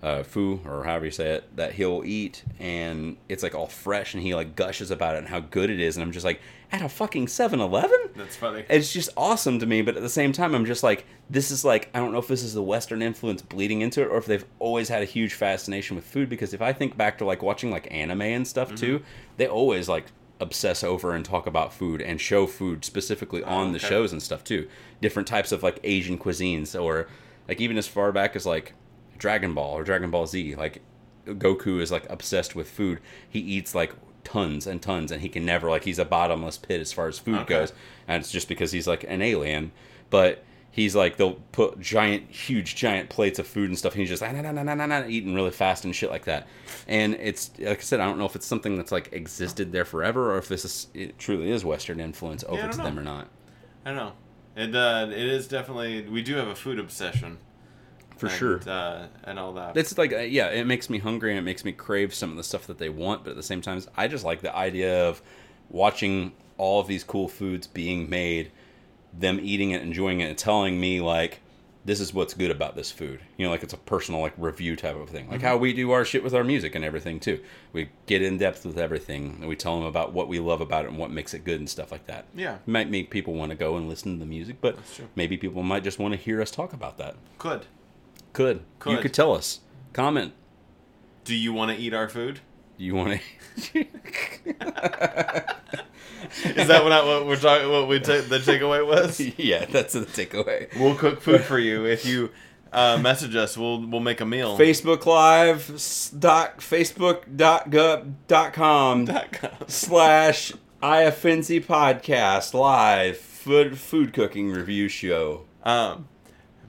uh, fu or however you say it that he'll eat and it's like all fresh and he like gushes about it and how good it is and I'm just like at a fucking 7-Eleven That's funny. it's just awesome to me but at the same time i'm just like this is like i don't know if this is the western influence bleeding into it or if they've always had a huge fascination with food because if i think back to like watching like anime and stuff too they always like obsess over and talk about food and show food specifically on the okay. shows and stuff too different types of like asian cuisines or like even as far back as like dragon ball or dragon ball z like goku is like obsessed with food he eats like tons and tons and he can never like he's a bottomless pit as far as food Okay. goes and it's just because he's like an alien but he's like they'll put giant huge giant plates of food and stuff and he's just "Ah, nah, nah, nah, nah, nah, nah," eating really fast and shit like that and it's like i said i don't know if it's something that's like existed there forever or if this is it truly is western influence over don't to know. them or not I don't know. It uh, it is definitely we do have a food obsession for and, sure. uh, and all that. it's like uh, yeah it makes me hungry and it makes me crave some of the stuff that they want but at the same time i just like the idea of watching all of these cool foods being made them eating it enjoying it and telling me like this is what's good about this food. You know like it's a personal like review type of thing. Like how we do our shit with our music and everything too. We get in depth with everything and we tell them about what we love about it and what makes it good and stuff like that. Yeah. it might make people want to go and listen to the music but maybe people might just want to hear us talk about that. Could. Could. You Could. could tell us. Comment. Do you want to eat our food? You want to? Is that what, I, what we're talking? What we ta- the takeaway was? yeah, that's the takeaway. We'll cook food for you if you uh, message us. We'll we'll make a meal. Facebook Live dot Facebook dot gov dot com Dot com. slash IFNZ podcast live food food cooking review show. Um,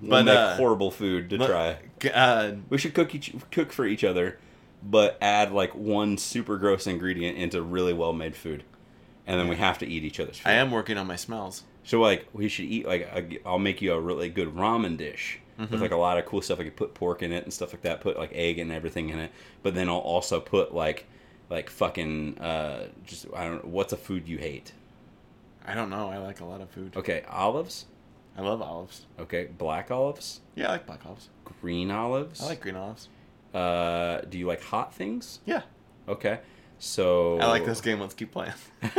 We'll But, make uh, horrible food to Let- try. Uh, We should cook each cook for each other, but add like one super gross ingredient into really well made food, and then we have to eat each other's food. I am working on my smells. So like we should eat like a- I'll make you a really good ramen dish Mm-hmm. with like a lot of cool stuff. I could put pork in it and stuff like that. Put like egg and everything in it. But then I'll also put like like fucking uh just I don't know what's a food you hate. I don't know. I like a lot of food. Okay, olives. I love olives. Okay, black olives, Yeah, I like black olives. green olives. I like green olives. Uh, do you like hot things? Yeah. Okay, so I like this game. Let's keep playing. I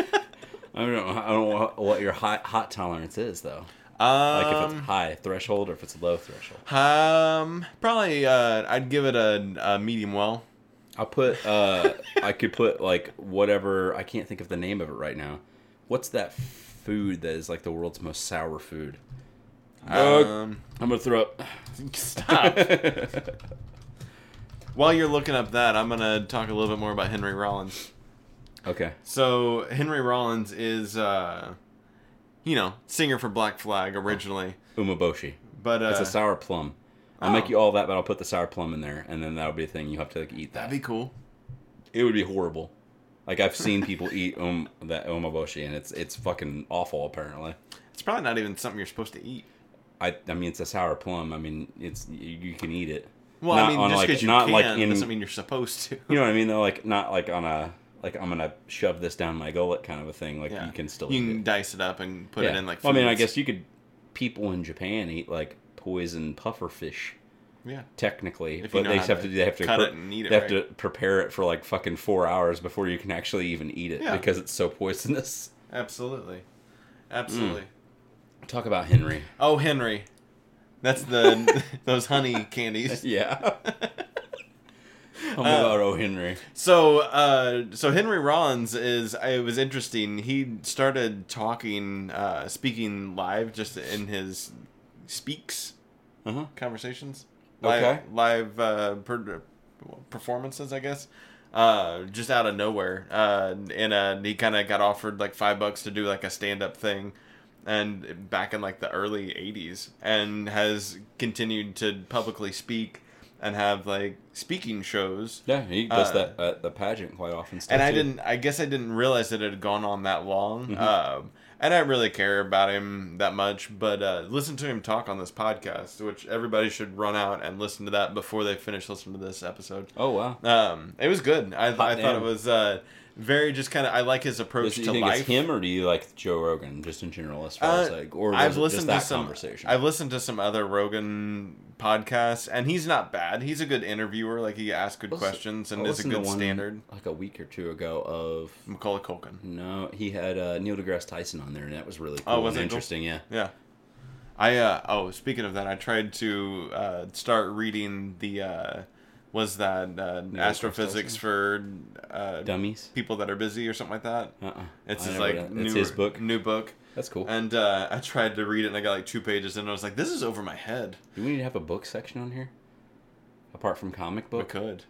don't know. I don't know what your hot hot tolerance is though. um, Like if it's high threshold or if it's low threshold. um, probably. Uh, I'd give it a, a medium well. I'll put. Uh, I could put like whatever. I can't think of the name of it right now. What's that food that is like the world's most sour food? Uh, Um, I'm gonna throw up. stop. While you're looking up that, I'm gonna talk a little bit more about Henry Rollins. okay. So Henry Rollins is, uh, you know, singer for Black Flag originally, Umeboshi. but uh, It's a sour plum. I'll oh. make you all that, but I'll put the sour plum in there, and then that'll be a thing. You have to like eat that. that'd be cool. It would be horrible. Like I've seen people eat um that umeboshi, and it's it's fucking awful. Apparently. It's probably not even something you're supposed to eat. I, I mean it's a sour plum. I mean it's you, you can eat it. Well, Not I mean, just like- because you not, can like, in- doesn't mean you're supposed to. You know what I mean though? Like not like on a like I'm gonna shove this down my gullet kind of a thing. Like Yeah. you can still You can it. dice it up and put yeah. it in like. Well, I mean, I guess you could. People in Japan eat like poison puffer fish. Yeah. technically, but they have to to they have to cut pre- it and eat it they have right. to prepare it for like fucking four hours before you can actually even eat it Yeah. because it's so poisonous. Absolutely. Absolutely. Mm. Talk about Henry. Oh, Henry. That's the those honey candies. Yeah. oh my Uh, god, oh Henry. So, uh, so Henry Rollins is. It was interesting. He started talking, uh, speaking live, just in his speaks Uh huh. conversations. Live, Okay. Live uh, per- performances, I guess. Uh, just out of nowhere. Uh, and uh, he kind of got offered like five bucks to do like a stand up thing, and back in like the early '80s, and has continued to publicly speak and have like speaking shows. Yeah, he does Uh, that at the pageant quite often. Still and I too. didn't. I guess I didn't realize that it had gone on that long. Mm-hmm. Um, and I don't really care about him that much, but uh, listen to him talk on this podcast, which everybody should run out and listen to that before they finish listening to this episode. Oh wow. Um, it was good. I, I thought it was uh, very just kind of. I like his approach do you to think life. it's him or do you like Joe Rogan just in general as far as Uh, like or I've listened just that to some. conversation? I've listened to some other Rogan podcasts, and he's not bad. He's a good interviewer. Like he asks good Listen- questions and I is a good standard. Like a week or two ago of Macaulay Culkin. no, he had uh, Neil deGrasse Tyson on there, and that was really cool Oh, was and it cool? interesting. Yeah. Yeah. I uh oh, speaking of that, I tried to uh start reading the uh was that uh, astrophysics for uh Dummies. people that are busy or something like that. Uh-uh. It's his like it. new It's his book. new book. That's cool. And uh I tried to read it and I got like two pages in and I was like, this is over my head. Do we need to have a book section on here? Apart from comic We book? could.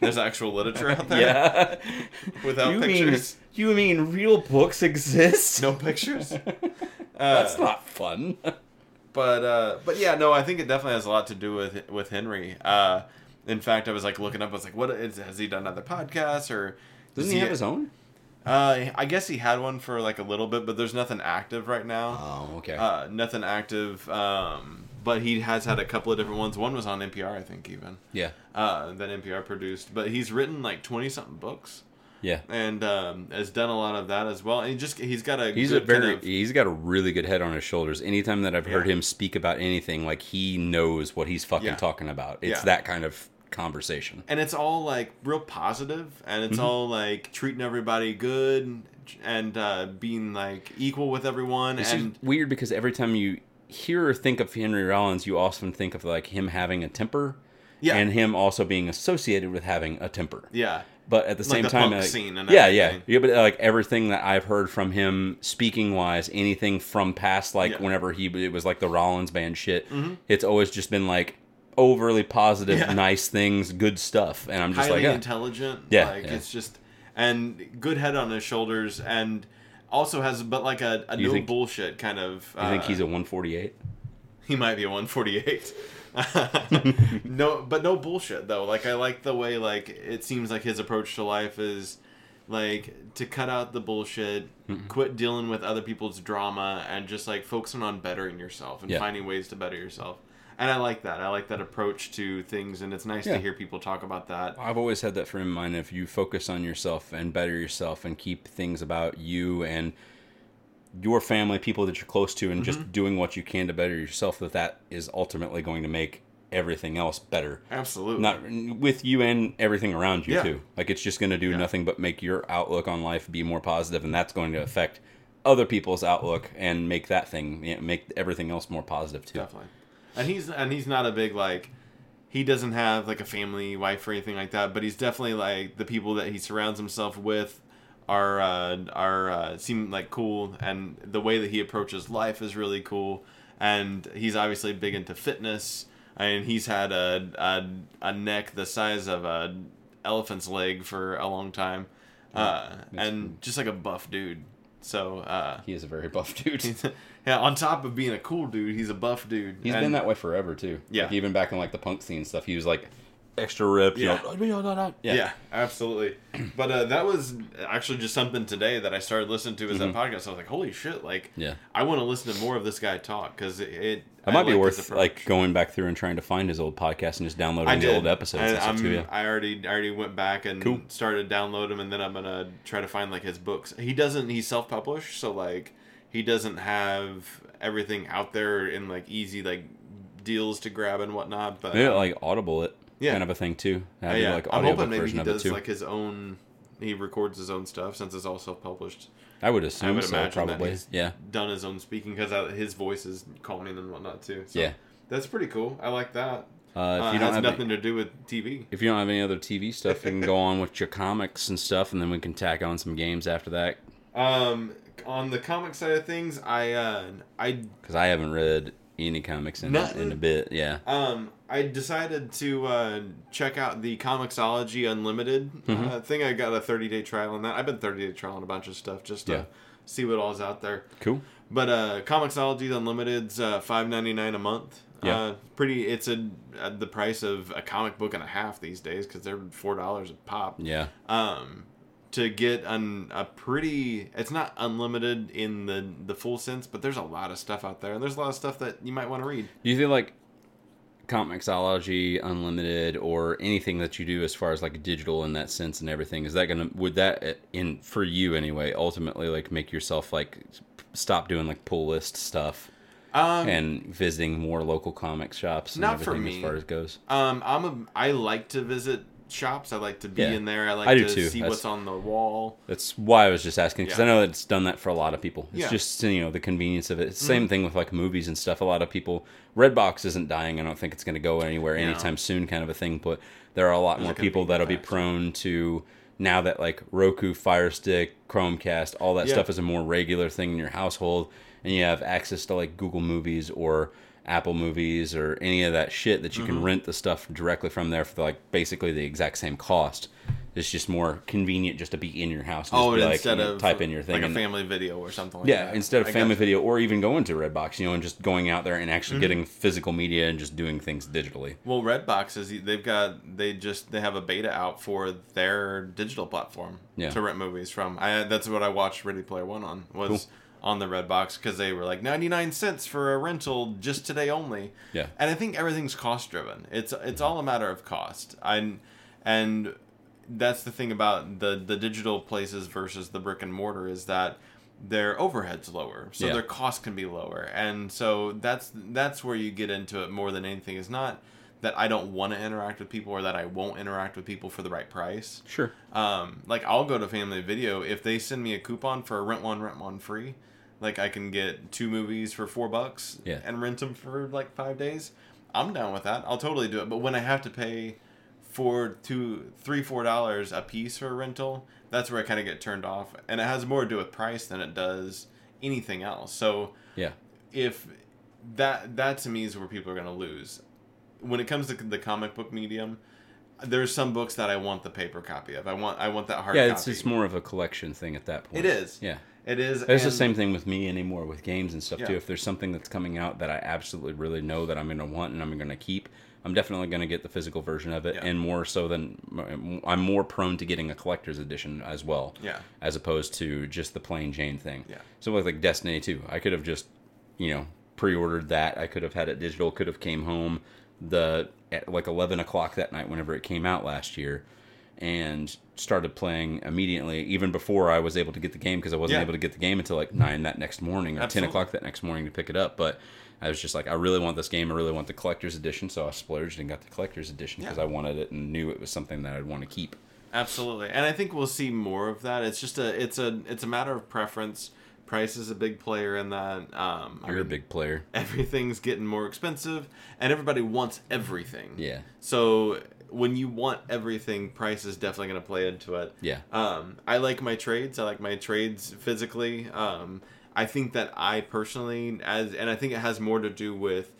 There's actual literature out there yeah. without you pictures. Mean, you mean real books exist? No pictures. That's Uh, not fun. but uh but yeah no i think it definitely has a lot to do with with henry uh in fact i was like looking up i was like what is has he done other podcasts or Doesn't does he have his own? uh i guess he had one for like a little bit but there's nothing active right now Oh, okay. uh nothing active um but he has had a couple of different ones one was on npr i think even yeah. uh that npr produced but he's written like 20 something books Yeah. and um has done a lot of that as well and he just he's got a He's a very kind of, he's got a really good head on his shoulders. Anytime that I've heard Yeah. him speak about anything, like he knows what he's fucking Yeah. talking about. It's Yeah. that kind of conversation. and it's all like real positive and Mm-hmm. it's all like treating everybody good and uh, being like equal with everyone It's and weird because every time you hear or think of Henry Rollins, you often think of like him having a temper, Yeah. and him also being associated with having a temper. yeah But at the Like same the time, like, scene and yeah, yeah, yeah. But like everything that I've heard from him, speaking wise, anything from past, like Yeah. Mm-hmm. whenever he it was like the Rollins band shit, it's always just been like overly positive, Yeah. nice things, good stuff, and I'm just highly like, yeah. intelligent Yeah, like yeah. it's just and good head on his shoulders and also has but like a, a no think- bullshit kind of you think uh, he's a 148? he might be a 148. no, but no bullshit though. Like I like the way like it seems like his approach to life is like to cut out the bullshit, quit dealing with other people's drama, and just like focusing on bettering yourself and Yeah. finding ways to better yourself. And I like that. I like that approach to things, and it's nice Yeah. to hear people talk about that. I've always had that frame of mind. If you focus on yourself and better yourself and keep things about you and your family, people that you're close to, and Mm-hmm. just doing what you can to better yourself, that that is ultimately going to make everything else better. Absolutely. Not with you and everything around you Yeah. too. Like it's just going to do Yeah. nothing but make your outlook on life be more positive, and that's going to affect other people's outlook and make that thing you know, make everything else more positive too. Definitely. And he's and he's not a big like he doesn't have like a family wife or anything like that, but he's definitely like the people that he surrounds himself with are uh, are uh, seem like cool and the way that he approaches life is really cool and he's obviously big into fitness and he's had a a, a neck the size of a elephant's leg for a long time uh, and just like a buff dude so uh, He is a very buff dude. Yeah, on top of being a cool dude, he's a buff dude. He's And- been that way forever too. Yeah. Like, even back in like the punk scene stuff, he was like extra ripped. you Yeah. know, Yeah, Yeah. absolutely. But uh, that was actually just something today that I started listening to as Mm-hmm. that podcast. I was like, holy shit! Like, Yeah. I want to listen to more of this guy talk because it. it It might I be worth like going back through and trying to find his old podcast and just downloading the old episodes and, And stuff I'm, too. Yeah. I already I already went back and Cool. started download them, and then I'm gonna try to find like his books. He doesn't. He's self published, so like he doesn't have everything out there in like easy like deals to grab and whatnot. But Yeah, like Audible it Yeah. kind of a thing too. Have Uh, yeah, like I'm hoping maybe he does like his own. He records his own stuff since it's all self-published. I would assume I would so, probably. Yeah. done his own speaking because his voice is calming and whatnot too. So Yeah. that's pretty cool. I like that. Uh, if Uh, you it don't has have nothing to do with TV. if you don't have any other TV stuff, you can go on with your comics and stuff, and then we can tack on some games after that. Um, on the comic side of things, I uh, I Because I haven't read any comics in, Nothing? in a bit. Yeah. um I decided to uh, check out the Comixology Unlimited Mm-hmm. uh, thing. I got a 30 day trial on that. I've been 30 day trial on a bunch of stuff just to Yeah. see what all's out there. Cool. But uh, Comixology Unlimited's uh, five ninety nine a month. Yeah. Uh, pretty. It's a at the price of a comic book and a half these days because they're four dollars a pop. Yeah. Um, to get an a pretty. It's not unlimited in the the full sense, but there's a lot of stuff out there, and there's a lot of stuff that you might want to read. Do you feel like Comixology Unlimited or anything that you do as far as like digital in that sense and everything is that gonna would that uh, in for you anyway ultimately like make yourself like stop doing like pull list stuff Um, and visiting more local comic shops and Not for me. as far as goes? um, I'm a. I like to visit shops. I like to be Yeah. in there. I like I to too. see That's- what's on the wall. That's why I was just asking because Yeah. I know it's done that for a lot of people. It's Yeah. Just you know the convenience of it. It's the same mm-hmm. thing with like movies and stuff. A lot of people, Redbox isn't dying. I don't think it's going to go anywhere anytime soon, kind of a thing. But there are a lot There's more people that'll be prone to now that like Roku, Fire Stick, Chromecast, all that stuff is a more regular thing in your household, and you have access to like Google Movies or Apple Movies or any of that shit that you Mm-hmm. can rent the stuff directly from there for like basically the exact same cost. It's just more convenient just to be in your house. And Oh, just be and like, instead of type in your thing. like a family video or something like that. yeah, that. instead of I family video or even going to Redbox, you know, and just going out there and actually Mm-hmm. getting physical media and just doing things digitally. Well, Redbox is they've got they just they have a beta out for their digital platform Yeah. to rent movies from. I that's what I watched Ready Player One on was on the Redbox because they were like ninety nine cents for a rental just today only. Yeah. and I think everything's cost driven. It's it's all a matter of cost. And and that's the thing about the the digital places versus the brick and mortar is that their overhead's lower, so Yeah. their cost can be lower, and so that's that's where you get into it more than anything. Is not that I don't want to interact with people or that I won't interact with people for the right price. Sure. Um, like I'll go to Family Video if they send me a coupon for a rent one, rent one free. Like I can get two movies for four bucks Yeah. and rent them for like five days. I'm down with that. I'll totally do it. But when I have to pay four, two, three, four dollars a piece for a rental, that's where I kind of get turned off. And it has more to do with price than it does anything else. So Yeah. if that that to me is where people are going to lose when it comes to the comic book medium there's some books that i want the paper copy of i want i want that hard Yeah, copy it's it's more of a collection thing at that point. it is Yeah. It is. It's the same thing with me anymore with games and stuff too. If there's something that's coming out that I absolutely really know that I'm going to want and I'm going to keep, I'm definitely going to get the physical version of it, Yeah. and more so than I'm more prone to getting a collector's edition as well. Yeah. As opposed to just the plain Jane thing. Yeah. So with like Destiny 2, I could have just, you know, pre-ordered that. I could have had it digital. Could have came home the at like 11 o'clock that night whenever it came out last year. And started playing immediately, even before I was able to get the game, because I wasn't Yeah. able to get the game until like nine that next morning or ten o'clock that next morning to pick it up. But I was just like, I really want this game. I really want the collector's edition, so I splurged and got the collector's edition because Yeah. I wanted it and knew it was something that I'd want to keep. Absolutely, and I think we'll see more of that. It's just a it's a it's a matter of preference. Price is a big player in that. Um, You're a mean, big player. everything's getting more expensive, and everybody wants everything. Yeah. So when you want everything, price is definitely going to play into it. Yeah. Um, I like my trades. I like my trades physically. Um, I think that I personally, as and I think it has more to do with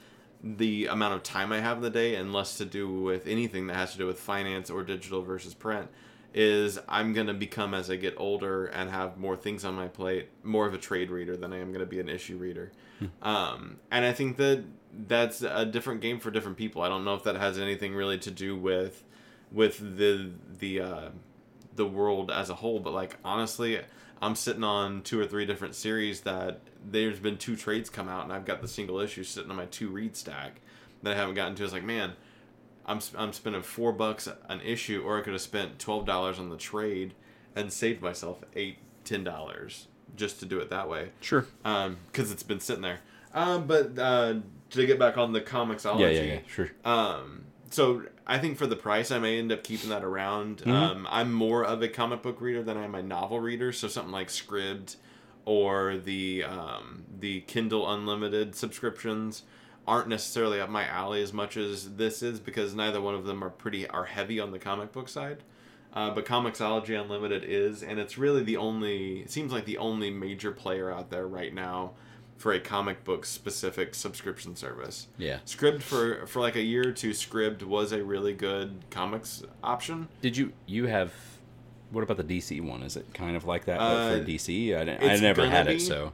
the amount of time I have in the day, and less to do with anything that has to do with finance or digital versus print. Is I'm gonna become as I get older and have more things on my plate, more of a trade reader than I am gonna be an issue reader. Um, and I think that that's a different game for different people. I don't know if that has anything really to do with with the the uh, the world as a whole, but like honestly, I'm sitting on two or three different series that there's been two trades come out, and I've got the single issue sitting on my two read stack that I haven't gotten to. It's like, man, I'm I'm spending four bucks an issue, or I could have spent twelve dollars on the trade and saved myself eight ten dollars just to do it that way Sure. um because it's been sitting there um but uh to get back on the Comixology Yeah, yeah, yeah. Sure. um so i think for the price i may end up keeping that around Mm-hmm. um i'm more of a comic book reader than i am a novel reader so something like scribd or the um the kindle unlimited subscriptions aren't necessarily up my alley as much as this is because neither one of them are pretty are heavy on the comic book side uh, but Comixology Unlimited is, and it's really the only, seems like the only major player out there right now for a comic book specific subscription service. Yeah. Scribd for for like a year or two, Scribd was a really good comics option. Did you you have? What about the DC one? Is it kind of like that Uh, for DC? I, didn't, I never had it, so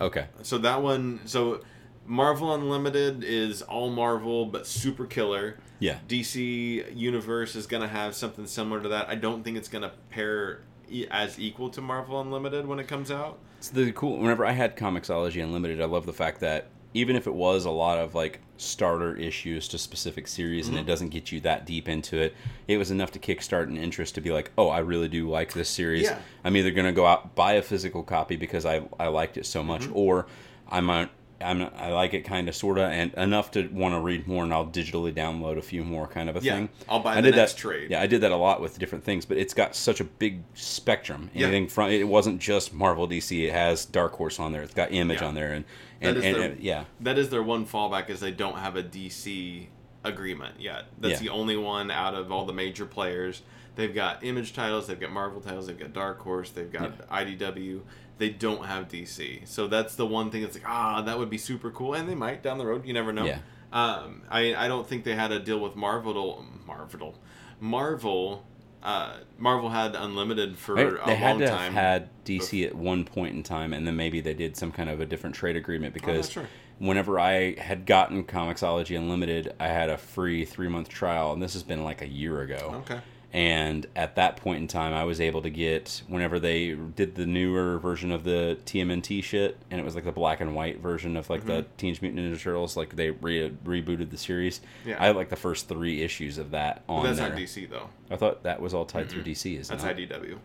okay. So that one, so Marvel Unlimited is all Marvel but super killer. Yeah. DC Universe is gonna have something similar to that. I don't think it's gonna pair e- as equal to Marvel Unlimited when it comes out. It's the cool. Whenever I had Comixology Unlimited, I love the fact that even if it was a lot of like starter issues to specific series and it Mm-hmm. doesn't get you that deep into it, it was enough to kickstart an interest to be like, oh, I really do like this series. Yeah. I'm either gonna go out buy a physical copy because I I liked it so Mm-hmm. much, or I'm a I'm I like it kind of sorta and enough to want to read more, and I'll digitally download a few more kind of a Yeah, thing. I'll buy I the did next that, trade. Yeah, I did that a lot with different things, but it's got such a big spectrum. Yeah. From it wasn't just Marvel DC. It has Dark Horse on there. It's got Image Yeah. on there, and and, and, their- and- yeah, That is their one fallback is they don't have a DC agreement yet. That's the only one out of all the major players. They've got Image titles, they've got Marvel titles, they've got Dark Horse, they've got IDW. They don't have DC, so that's the one thing that's like ah that would be super cool, and they might down the road. You never know. Yeah. Um, I I don't think they had a deal with Marvel. Marvel, Marvel. Uh, Marvel had unlimited for Right? a they had to time. have had DC at one point in time, and then maybe they did some kind of a different trade agreement because sure. whenever I had gotten Comixology Unlimited, I had a free three month trial, and this has been like a year ago. Okay. And at that point in time, I was able to get whenever they did the newer version of the TMNT shit, and it was like the black and white version of like the mm-hmm. Teenage Mutant Ninja Turtles, like they re- rebooted the series. Yeah. I had like the first three issues of that on But that's there. not DC though. I thought that was all tied through DC. Is That's not? IDW.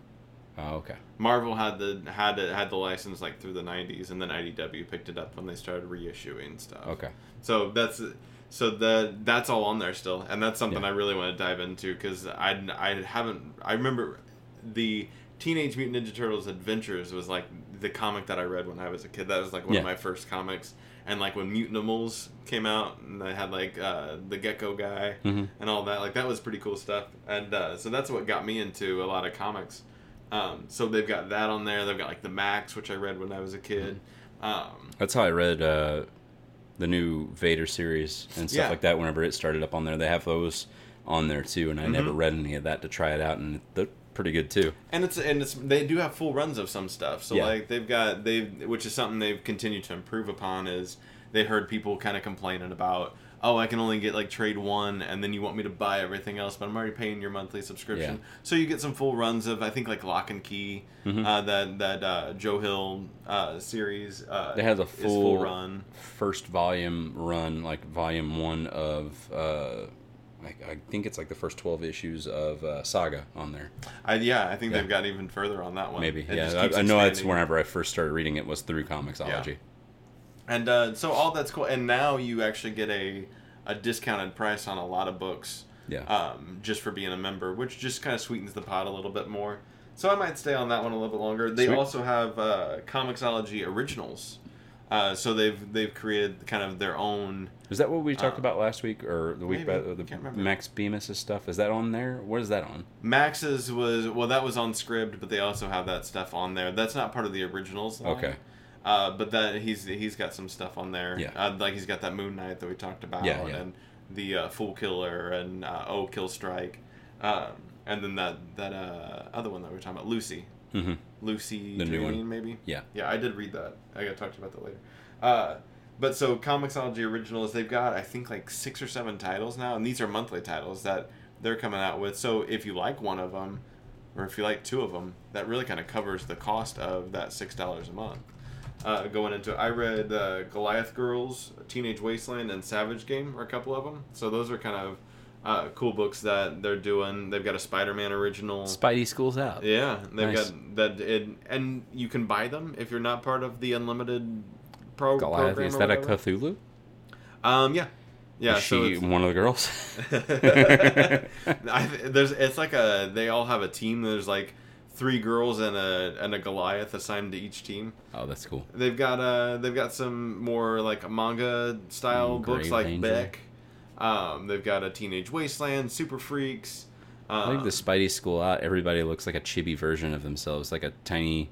Oh, okay. Marvel had the had it had the license like through the '90s, and then IDW picked it up when they started reissuing stuff. Okay. So that's so the that's all on there still, and that's something Yeah. I really want to dive into because I I haven't I remember the Teenage Mutant Ninja Turtles Adventures was like the comic that I read when I was a kid. That was like one Yeah. of my first comics. And like when Mutanimals came out, and they had like uh, the Gecko guy Mhm. and all that, like that was pretty cool stuff. And uh, so that's what got me into a lot of comics. Um, so they've got that on there. They've got like the Max, which I read when I was a kid. Um, That's how I read uh, the new Vader series and stuff Yeah. like that. Whenever it started up on there, they have those on there too, and I never Mhm. read any of that to try it out. And the pretty good too. and it's and it's they do have full runs of some stuff. So Yeah. like they've got they which is something they've continued to improve upon is they heard people kind of complaining about oh I can only get like trade one and then you want me to buy everything else but I'm already paying your monthly subscription. Yeah. So you get some full runs of I think like Locke and Key Mhm. uh, that that uh, Joe Hill uh, series. Uh, They has a is full, run. first volume run, like volume one of. Uh, I think it's like the first twelve issues of uh, Saga on there. I, yeah, I think Yeah. they've got even further on that one. Maybe, It yeah. I, I know that's whenever I first started reading it was through Comixology. And uh, so all that's cool. And now you actually get a, a discounted price on a lot of books Yeah. um, just for being a member, which just kind of sweetens the pot a little bit more. So I might stay on that one a little bit longer. They Sweet. also have uh, Comixology Originals. Uh, so they've they've created kind of their own. Is that what we talked Uh, about last week or the week maybe. the Can't remember. Max Bemis' stuff? Is that on there? What is that on? Max's was well, that was on Scribd, but they also have that stuff on there. That's not part of the originals. line. Okay. Uh, but that he's he's got some stuff on there. Yeah. Uh, like he's got that Moon Knight that we talked about. Yeah, yeah. And the uh, Fool Killer and uh, Oh Kill Strike, um, and then that that uh, other one that we were talking about, Lucy. Mm-hmm. Lucy The new one. maybe. Yeah. Yeah, I did read that. I got to talk to you about that later. Uh, but so Comixology Originals, they've got I think like six or seven titles now, and these are monthly titles that they're coming out with. So if you like one of them, or if you like two of them, that really kind of covers the cost of that six dollars a month. Uh, going into, I read uh, Goliath Girls, Teenage Wasteland, and Savage Game are a couple of them. So those are kind of uh, cool books that they're doing. They've got a Spider-Man original. Spidey School's out. Yeah, they've Nice. got that, it, and you can buy them if you're not part of the unlimited pro Goliath. program. Is that a. Cthulhu? Um, yeah, yeah. Is so she one of the girls? I, there's it's like a they all have a team. There's like three girls and a and a Goliath assigned to each team. oh, that's cool. They've got uh they've got some more like manga style Mm, books like. Beck. Um, they've got a Teenage Wasteland, Super Freaks. I Um, think the Spidey School out. Everybody looks like a chibi version of themselves, like a tiny,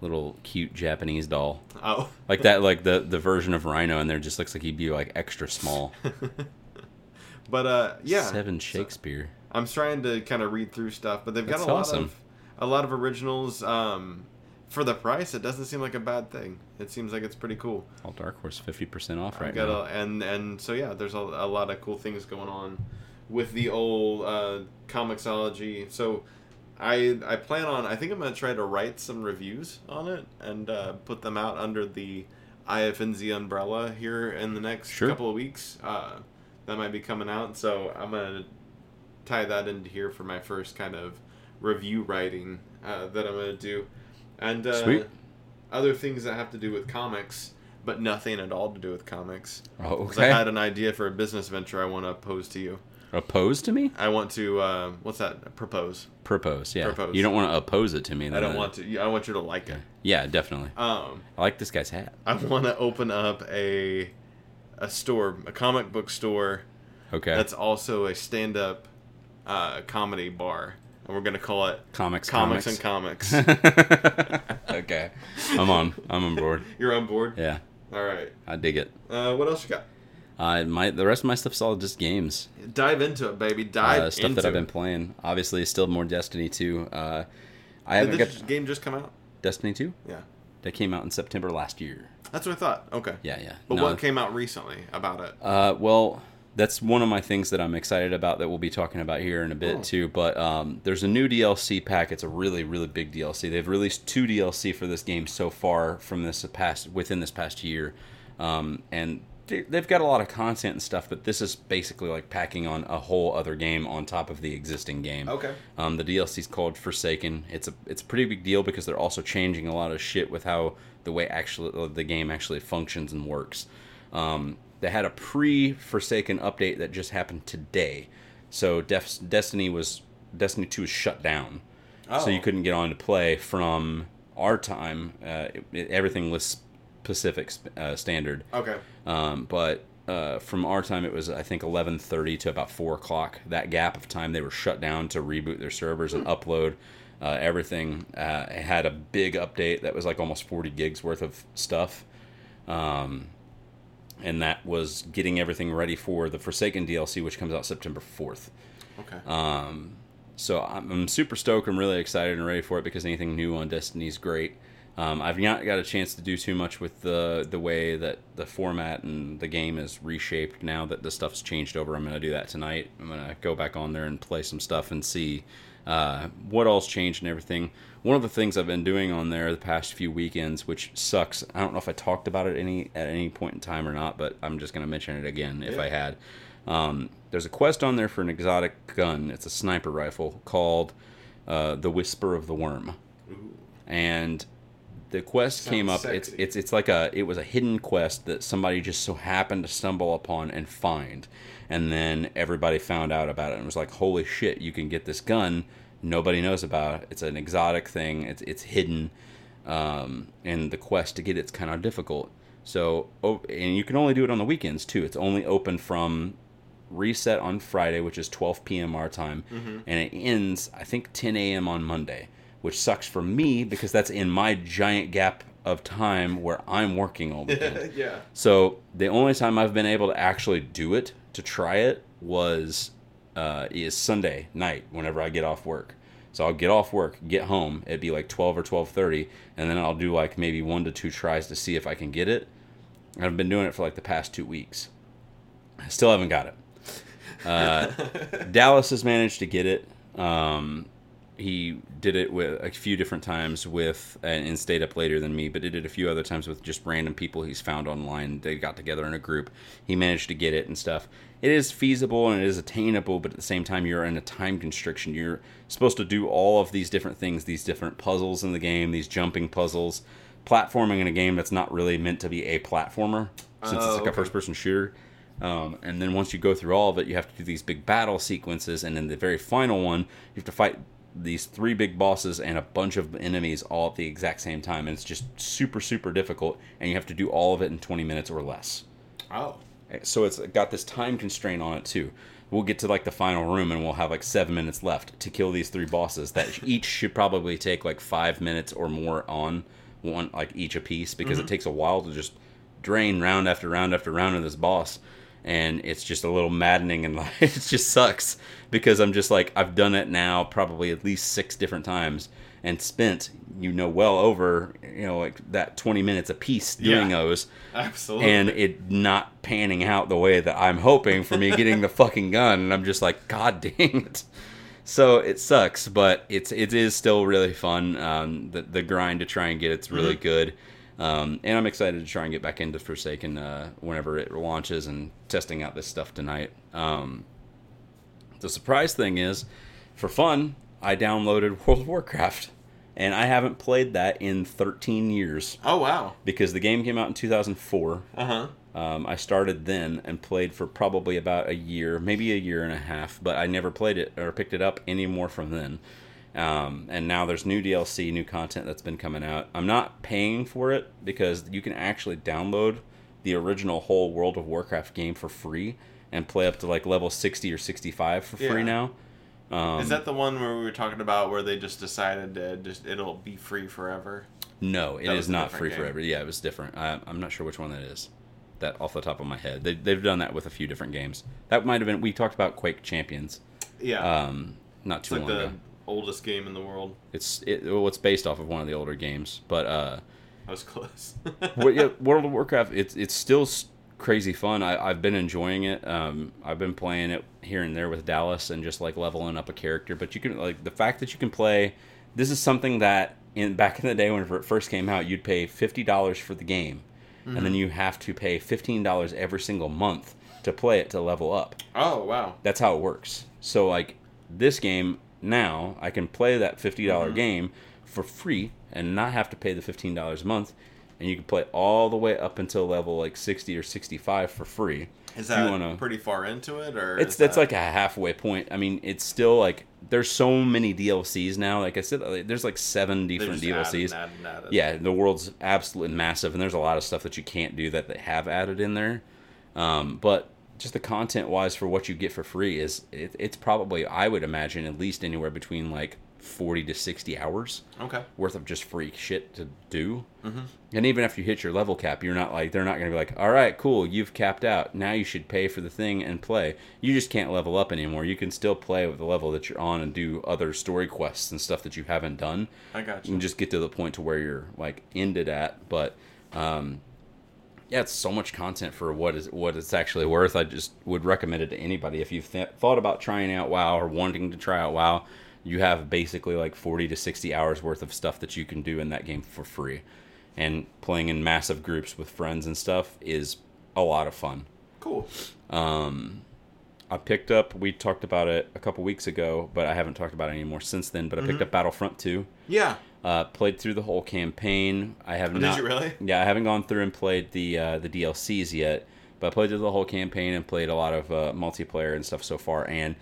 little cute Japanese doll, oh, like that. Like the the version of Rhino, and there just looks like he'd be like extra small. but uh yeah, Seven so- Shakespeare. I'm trying to kind of read through stuff, but they've got That's a lot awesome. of a lot of originals. Um, for the price, it doesn't seem like a bad thing. It seems like it's pretty cool. All Dark Horse fifty percent off right now. a, and and so yeah, there's a, a lot of cool things going on with the old uh, Comixology. So I I plan on I think I'm gonna try to write some reviews on it and uh, put them out under the IFNZ umbrella here in the next Sure. couple of weeks. Uh, that might be coming out, so I'm gonna tie that into here for my first kind of review writing uh, that I'm gonna do, and uh, Sweet. other things that have to do with comics, but nothing at all to do with comics. Oh, okay. I had an idea for a business venture I want to pose to you. Oppose to me? I want to uh, what's that? Propose. Propose. Yeah. Propose. You don't want to oppose it to me. I don't want to. I want you to like it. Yeah, definitely. Um, I like this guy's hat. I want to open up a a store, a comic book store Okay. that's also a stand-up uh, comedy bar, and we're gonna call it comics. Comics and Comics. okay. I'm on. I'm on board. You're on board. Yeah. All right. I dig it. Uh, what else you got? Uh, my the rest of my stuff's all just games. Dive into it, baby. Dive Uh, stuff into that I've been playing. Obviously, still more Destiny 2. Uh, I Did haven't this got game just come out? Destiny 2. Yeah. That came out in September last year. That's what I thought. Okay. Yeah, yeah. But No, what came out recently about it? Uh, well, that's one of my things that I'm excited about that we'll be talking about here in a bit Oh. too. But um, there's a new DLC pack. It's a really, really big DLC. They've released two DLC for this game so far from this past within this past year, um, and they- they've got a lot of content and stuff. But this is basically like packing on a whole other game on top of the existing game. Okay. Um, the DLC is called Forsaken. It's a it's a pretty big deal because they're also changing a lot of shit with how the way actually the game actually functions and works. Um, they had a pre Forsaken update that just happened today, so Def- Destiny was Destiny Two was shut down, so you Oh. couldn't get on to play from our time. Uh, it, it- everything was Pacific uh, standard. Okay. Um, but uh, from our time, it was I think eleven thirty to about four o'clock. That gap of time, they were shut down to reboot their servers and upload uh, everything. Uh, it had a big update that was like almost forty gigs worth of stuff, um, and that was getting everything ready for the Forsaken DLC, which comes out September fourth. Okay. Um, so I'm, I'm super stoked. I'm really excited and ready for it because anything new on Destiny is great. Um, I've not got a chance to do too much with the the way that the format and the game is reshaped now that the stuff's changed over. I'm going to do that tonight. I'm going to go back on there and play some stuff and see uh, what all's changed and everything. One of the things I've been doing on there the past few weekends, which sucks. I don't know if I talked about it any at any point in time or not, but I'm just going to mention it again if Yeah. I had. Um, there's a quest on there for an exotic gun. It's a sniper rifle called uh, the Whisper of the Worm, and the quest came up. Sounds It's it's it's like a it was a hidden quest that somebody just so happened to stumble upon and find, and then everybody found out about it and was like, "Holy shit! You can get this gun. Nobody knows about it. It's an exotic thing. It's it's hidden, um, and the quest to get it's kind of difficult. So, oh, and you can only do it on the weekends too. It's only open from reset on Friday, which is 12 p.m. our time, and it ends I think 10 a.m. on Monday, which sucks for me because that's in my giant gap of time where I'm working all weekend. yeah. So the only time I've been able to actually do it to try it was uh, is Sunday night whenever I get off work. So I'll get off work, get home. It'd be like twelve or twelve thirty, and then I'll do like maybe one to two tries to see if I can get it. And I've been doing it for like the past two weeks. I still haven't got it. Uh, Dallas has managed to get it. Um, he did it with a few different times with and, and stayed up later than me, but he did it a few other times with just random people he's found online. They got together in a group. He managed to get it and stuff. It is feasible and it is attainable, but at the same time, you're in a time constriction. You're supposed to do all of these different things, these different puzzles in the game, these jumping puzzles, platforming in a game that's not really meant to be a platformer since Oh, it's like a first person shooter. Um, and then once you go through all of it, you have to do these big battle sequences, and in the very final one, you have to fight these three big bosses and a bunch of enemies all at the exact same time. And it's just super, super difficult, and you have to do all of it in 20 minutes or less. Oh. So it's got this time constraint on it too. We'll get to like the final room, and we'll have like seven minutes left to kill these three bosses. That each should probably take like five minutes or more on one, like each a piece, because it mm-hmm. takes a while to just drain round after round after round of this boss and it's just a little maddening and like, it just sucks because I'm just like I've done it now probably at least six different times and spent you know well over you know like that 20 minutes a piece doing Yeah. those. Absolutely. and it not panning out the way that I'm hoping for me getting the fucking gun. And I'm just like god dang it. So it sucks but it's it is still really fun. Um, the, the grind to try and get it's really good. Um, and I'm excited to try and get back into Forsaken uh, whenever it launches and testing out this stuff tonight. Um, the surprise thing is for fun I downloaded World of Warcraft and I haven't played that in 13 years oh wow. because the game came out in 2004 Uh huh. um, I started then and played for probably about a year, maybe a year and a half, but I never played it or picked it up anymore from then. Um, and now there's new DLC, new content that's been coming out. I'm not paying for it because you can actually download the original whole World of Warcraft game for free and play up to like level 60 or 65 for Yeah. free now. Um, Is that the one where we were talking about where they just decided to just it'll be free forever? No, it That is not free game. forever. Yeah, it was different. I, I'm not sure which one that is. That off the top of my head, they, they've done that with a few different games. That might have been. We talked about Quake Champions, Yeah. um, not it's too like long the ago. oldest game in the world. It's it, well, it's based off of one of the older games, but uh, I was close. World of Warcraft. It's it's still crazy fun. I, I've been enjoying it. Um, I've been playing it here and there with Dallas and just like leveling up a character. But you can like the fact that you can play. This is something that in back in the day when it first came out, you'd pay fifty dollars for the game, and then you have to pay fifteen dollars every single month to play it to level up. oh wow. That's how it works. So like this game now, I can play that fifty dollars game for free and not have to pay the fifteen dollars a month, and you can play all the way up until level like sixty or sixty five for free. Is that wanna- pretty far into it, or It's that's that- like a halfway point. I mean, it's still like there's so many DLCs now. Like I said, like, there's like seven different added DLCs. and added and added. Yeah, the world's absolutely massive, and there's a lot of stuff that you can't do that they have added in there. Um, but just the content wise for what you get for free is it, it's probably I would imagine at least anywhere between like 40 to 60 hours Okay. worth of just free shit to do. Mm-hmm. And even after you hit your level cap, you're not like they're not going to be like, "All right, cool, you've capped out. Now you should pay for the thing and play." You just can't level up anymore. You can still play with the level that you're on and do other story quests and stuff that you haven't done. I got You can just get to the point to where you're like ended at, but um yeah, it's so much content for what is what it's actually worth. I just would recommend it to anybody if you've th- thought about trying out WoW or wanting to try out WoW. You have basically like 40 to 60 hours worth of stuff that you can do in that game for free. And playing in massive groups with friends and stuff is a lot of fun. Cool. Um, I picked up. We talked about it a couple weeks ago, but I haven't talked about it anymore since then. But I picked up Battlefront 2. Yeah. Uh, played through the whole campaign. I have Oh, did not. you really? Yeah, I haven't gone through and played the uh, the DLCs yet, but I played through the whole campaign and played a lot of uh, multiplayer and stuff so far. And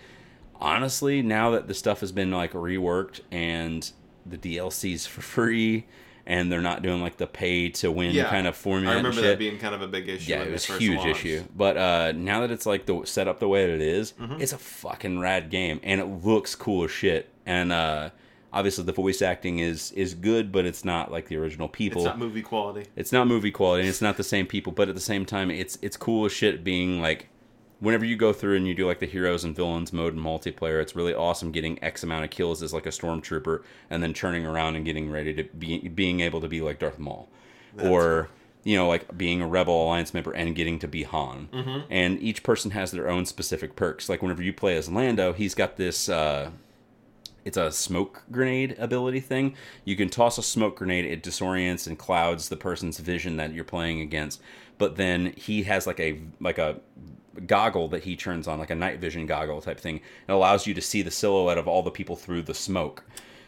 honestly, now that the stuff has been like reworked and the DLCs for free, and they're not doing like the pay to win Yeah. kind of formula. I remember that being kind of a big issue. yeah, it was first huge launched. issue. But uh, now that it's like the set up the way that it is, Mm-hmm. it's a fucking rad game, and it looks cool as shit. And uh, obviously, the voice acting is is good, but it's not like the original people. It's not movie quality. It's not movie quality, and it's not the same people. But at the same time, it's it's cool as shit. Being like, whenever you go through and you do like the heroes and villains mode and multiplayer, it's really awesome getting X amount of kills as like a stormtrooper, and then turning around and getting ready to be being able to be like Darth Maul, or you know like being a Rebel Alliance member and getting to be Han. Mm-hmm. And each person has their own specific perks. Like whenever you play as Lando, he's got this. Uh, it's a smoke grenade ability thing. You can toss a smoke grenade, it disorients and clouds the person's vision that you're playing against. But then he has like a like a goggle that he turns on, like a night vision goggle type thing. It allows you to see the silhouette of all the people through the smoke.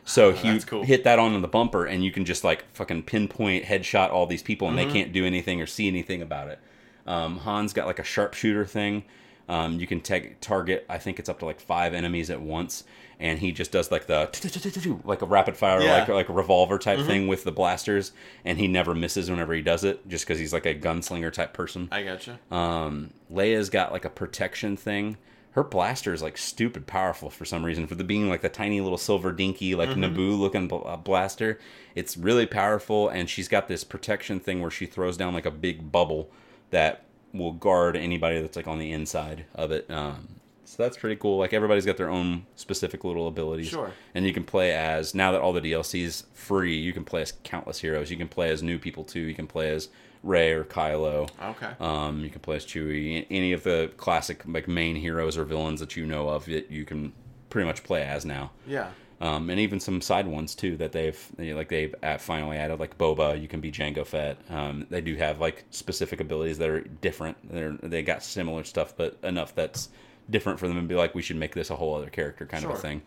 So that's cool. hit that on the bumper, and you can just like fucking pinpoint headshot all these people, and Mm-hmm. they can't do anything or see anything about it. Um, Han's got like a sharpshooter thing. Um, you can tag target. I think it's up to like five enemies at once, and he just does like the like a rapid fire, Yeah. like like a revolver type thing with the blasters, and he never misses whenever he does it, just because he's like a gunslinger type person. I gotcha. Um, Leia's got like a protection thing. Her blaster is like stupid powerful for some reason. For the being like the tiny little silver dinky like Naboo looking bl- uh, blaster, it's really powerful. And she's got this protection thing where she throws down like a big bubble that will guard anybody that's like on the inside of it. Um, so that's pretty cool. Like everybody's got their own specific little abilities. Sure. And you can play as now that all the DLC's free, you can play as countless heroes. You can play as new people too. You can play as Rey or Kylo. Okay. Um, you can play as Chewie. Any of the classic like main heroes or villains that you know of that you can pretty much play as now. yeah. Um, and even some side ones too that they've like they've finally added like Boba. You can be Jango Fett. Um, they do have like specific abilities that are different. They're they got similar stuff, but enough that's different for them and be like we should make this a whole other character kind of a thing.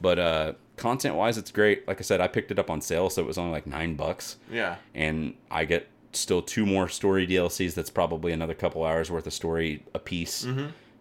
But uh, content wise, it's great. Like I said, I picked it up on sale, so it was only like nine bucks Yeah. and I get still two more story DLCs. That's probably another couple hours worth of story a piece.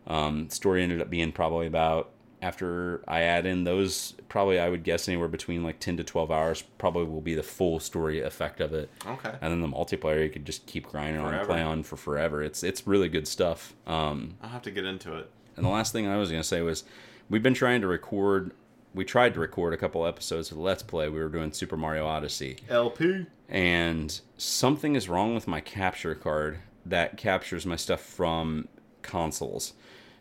Um, story ended up being probably about after I add in those, probably I would guess anywhere between like ten to twelve hours. Probably will be the full story effect of it. Okay. And then the multiplayer you could just keep grinding on and play on for forever. It's it's really good stuff. Um, I'll have to get into it. And the last thing I was going to say was we've been trying to record. We tried to record a couple episodes of Let's Play. We were doing Super Mario Odyssey LP. and something is wrong with my capture card that captures my stuff from consoles.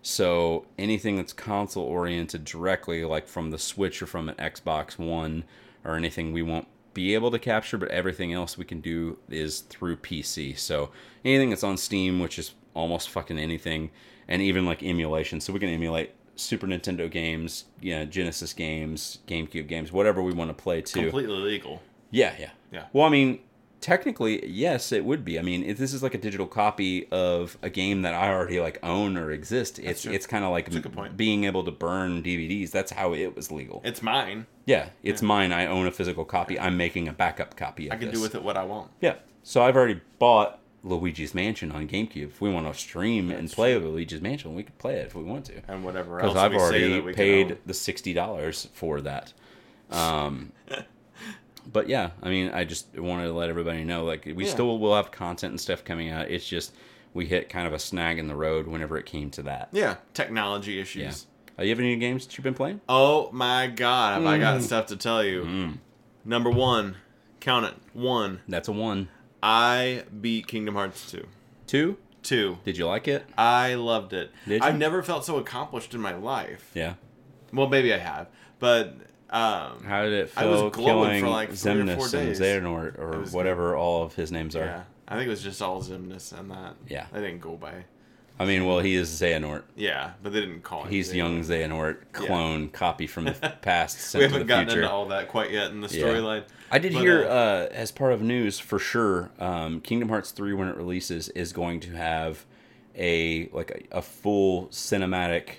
So anything that's console oriented directly, like from the Switch or from an Xbox One or anything, we won't be able to capture, but everything else we can do is through PC. So anything that's on Steam, which is almost fucking anything, and even like emulation. So we can emulate Super Nintendo games, yeah, Genesis games, GameCube games, whatever we want to play too. Completely legal. Yeah, yeah, Yeah. Well, I mean, technically, yes, it would be. I mean, if this is like a digital copy of a game that I already like own or exist, it's true. it's kind of like a good point. being able to burn DVDs. That's how it was legal. It's mine. yeah, it's mine. I own a physical copy. I'm making a backup copy. Of I can this. do with it what I want. Yeah. So I've already bought Luigi's Mansion on GameCube. If we want to stream and play Luigi's Mansion, we could play it if we want to And whatever else because I've we say already paid the sixty dollars for that. Um, but yeah, I mean, I just wanted to let everybody know, like, we Yeah. still will have content and stuff coming out. It's just we hit kind of a snag in the road whenever it came to that. Yeah. Technology issues. Yeah. Uh, you have any games that you've been playing? Oh my god, have I Mm. got stuff to tell you. Number one, count it. One. That's a one. I beat Kingdom Hearts 2. Two. Two. Did you like it? I loved it. Did you? I've never felt so accomplished in my life. Yeah. Well, maybe I have, but um, How did it feel I was glowing for, like, three or Xemnas four and days. Xehanort or whatever all of his names are? yeah, I think it was just all Xemnas and that. Yeah. I didn't go by. I mean, well, he is Xehanort. Yeah, but they didn't call him. He's Xehanort. young Xehanort clone copy from the past We haven't gotten future. into all that quite yet in the Yeah. storyline. I did But, hear uh, uh, as part of news for sure. Um, Kingdom Hearts three when it releases is going to have a like a, a full cinematic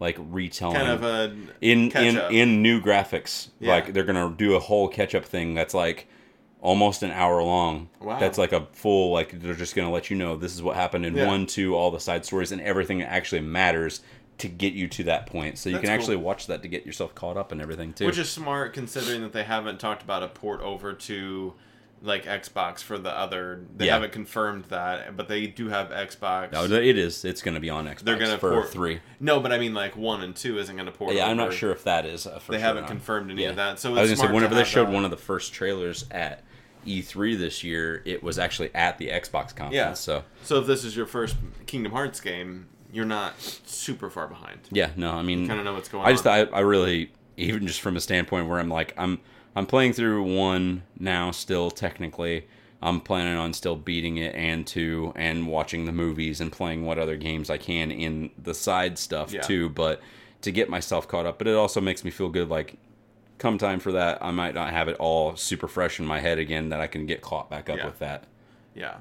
like retelling kind of a in in up. in new graphics. Yeah. Like they're gonna do a whole catch up thing that's like almost an hour long. Wow. That's like a full like they're just gonna let you know this is what happened in Yeah. one, two, all the side stories and everything that actually matters to get you to that point. So you That's can cool. actually watch that to get yourself caught up and everything too. Which is smart considering that they haven't talked about a port over to like Xbox for the other. They Yeah. haven't confirmed that, but they do have Xbox. no, it is. It's going to be on Xbox. They're gonna for port three. No, but I mean like one and two isn't going to port. Yeah, I'm not sure if that is. Uh, for They sure haven't not. confirmed any Yeah. of that. So I was gonna say whenever they showed that. one of the first trailers at E3 this year, it was actually at the Xbox conference. Yeah. So So if this is your first Kingdom Hearts game, you're not super far behind. yeah, no, I mean, Kind of know what's going I just on. I, I really even just from a standpoint where I'm like I'm I'm playing through one now still technically. I'm planning on still beating it and two and watching the movies and playing what other games I can in the side stuff Yeah. too, but to get myself caught up. But it also makes me feel good like come time for that I might not have it all super fresh in my head again that I can get caught back up Yeah. with that. Yeah.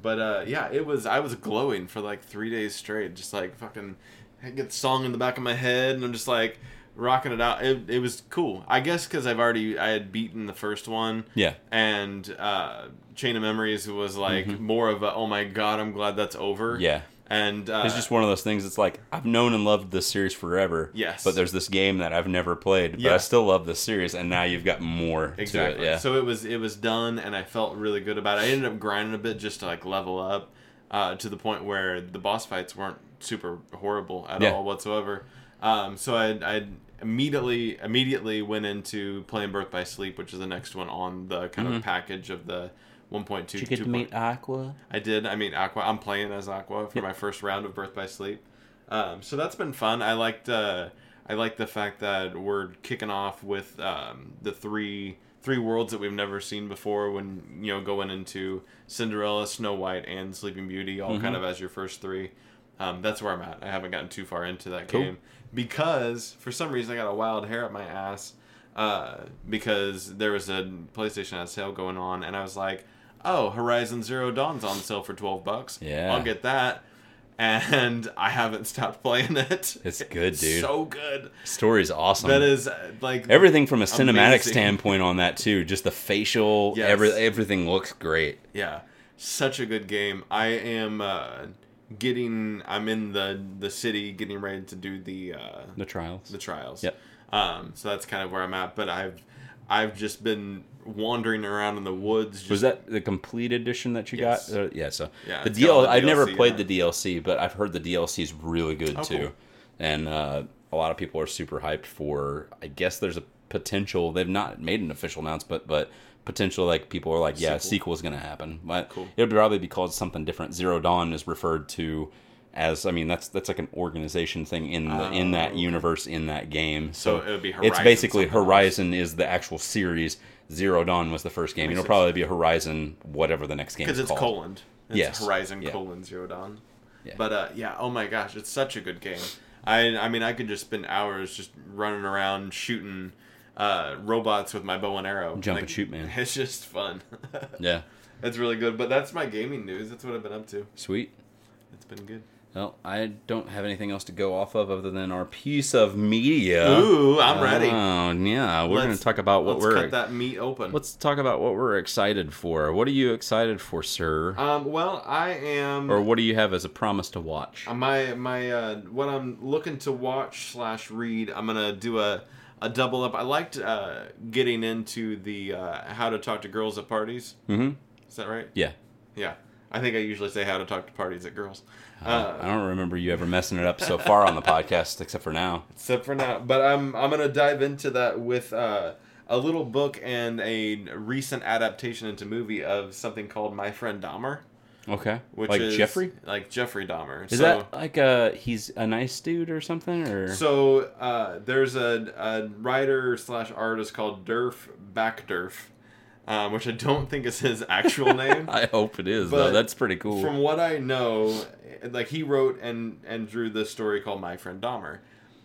But uh, yeah, it was. I was glowing for like three days straight, just like fucking. I get the song in the back of my head, and I'm just like rocking it out. It, it was cool. I guess because I've already I had beaten the first one, Yeah. and uh, Chain of Memories was like more of a oh my god, I'm glad that's over. Mm-hmm. Yeah. And uh, It's just one of those things. It's like I've known and loved this series forever. Yes. But there's this game that I've never played, but Yeah. I still love this series, and now you've got more Exactly. to it. Yeah. So it was it was done, and I felt really good about it. I ended up grinding a bit just to like level up uh, to the point where the boss fights weren't super horrible at Yeah. all whatsoever. Um, so I I immediately immediately went into playing Birth by Sleep, which is the next one on the kind of package of the 1.2. Did you get to 2. meet Aqua? I did. I mean, Aqua. I'm playing as Aqua for my first round of Birth by Sleep. Um, so that's been fun. I liked. Uh, I like the fact that we're kicking off with um, the three three worlds that we've never seen before. When you know going into Cinderella, Snow White, and Sleeping Beauty, all Mm-hmm. kind of as your first three. Um, that's where I'm at. I haven't gotten too far into that Cool. game because for some reason I got a wild hair up my ass uh, because there was a PlayStation on sale going on, and I was like, "Oh, Horizon Zero Dawn's on sale for twelve bucks. Yeah. I'll get that." And I haven't stopped playing it. It's good, dude. So good. Story's awesome. That is uh, like everything from a cinematic Amazing. standpoint on that too. Just the facial, Yes. every, everything looks great. Yeah, such a good game. I am uh, getting. I'm in the the city, getting ready to do the uh, The trials. the trials. Yep. Um, so that's kind of where I'm at. But I've I've just been wandering around in the woods. Just, Was that the complete edition that you Yes. got? Uh, yeah. So Yeah, the it's DL. the I've never played the DLC, but I've heard the DLC is really good Oh, too, cool. and uh, a lot of people are super hyped for. I guess there's a potential. They've not made an official announcement, but potential like people are like, yeah, Sequel. sequel is going to happen. But Cool. it'll probably be called something different. Zero Dawn is referred to. As I mean, that's that's like an organization thing in the in that Oh, okay. universe in that game. So So, it would be it's Horizon basically. Horizon is the actual series. Zero Dawn was the first game. It'll probably be a Horizon, whatever the next game because is it's called. colon. It's Yes. Horizon Yeah. colon Zero Dawn. Yeah. But uh, yeah, oh my gosh, it's such a good game. I I mean, I could just spend hours just running around shooting uh, robots with my bow and arrow. Jump and shoot, man. It's just fun. Yeah, it's really good. But that's my gaming news. That's what I've been up to. sweet. It's been good. Well, I don't have anything else to go off of other than our piece of media. Ooh, I'm ready. Oh yeah, we're going to talk about what Let's we're. cut that meat open. Let's talk about what we're excited for. What are you excited for, sir? Um, well, I am. or what do you have as a promise to watch? Uh, my my uh, what I'm looking to watch slash read. I'm gonna do a a double up. I liked uh, getting into the uh, how to talk to girls at parties. mm-hmm. Is that right? Yeah. Yeah. I think I usually say how to talk to parties at girls. I Uh, don't remember you ever messing it up so far on the podcast, except for now. except for now. But I'm I'm gonna dive into that with uh, a little book and a recent adaptation into movie of something called My Friend Dahmer, Okay. which like is Jeffrey? like Jeffrey Dahmer. Is so, that like a he's a nice dude or something or So uh, there's a, a writer slash artist called Derf Backderf, um, which I don't think is his actual name. I hope it is But though. That's pretty cool. From what I know, like he wrote and and drew this story called My Friend Dahmer,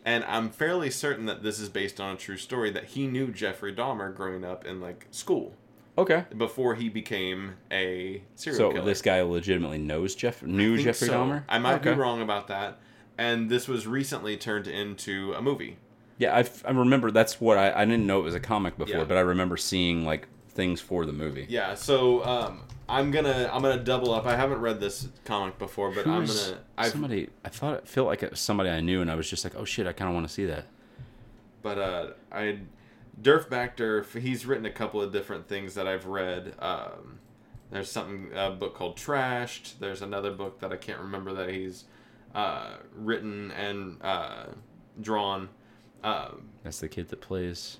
and I'm fairly certain that this is based on a true story that he knew Jeffrey Dahmer growing up in like school okay. before he became a serial So killer. So this guy legitimately knows Jeff knew Jeffrey so. Dahmer? I might Okay. be wrong about that. And this was recently turned into a movie. Yeah, I, I remember that's what I I didn't know it was a comic before, Yeah. but I remember seeing like things for the movie. Yeah, so um, I'm gonna I'm gonna double up. I haven't read this comic before, but I'm gonna. I've, somebody I thought it felt like it was somebody I knew and I was just like, "Oh shit, I kind of want to see that." but uh, I Derf Backderf. He's written a couple of different things that I've read. Um, there's something a book called Trashed. There's another book that I can't remember that he's uh, written and uh, drawn. Um, That's the kid that plays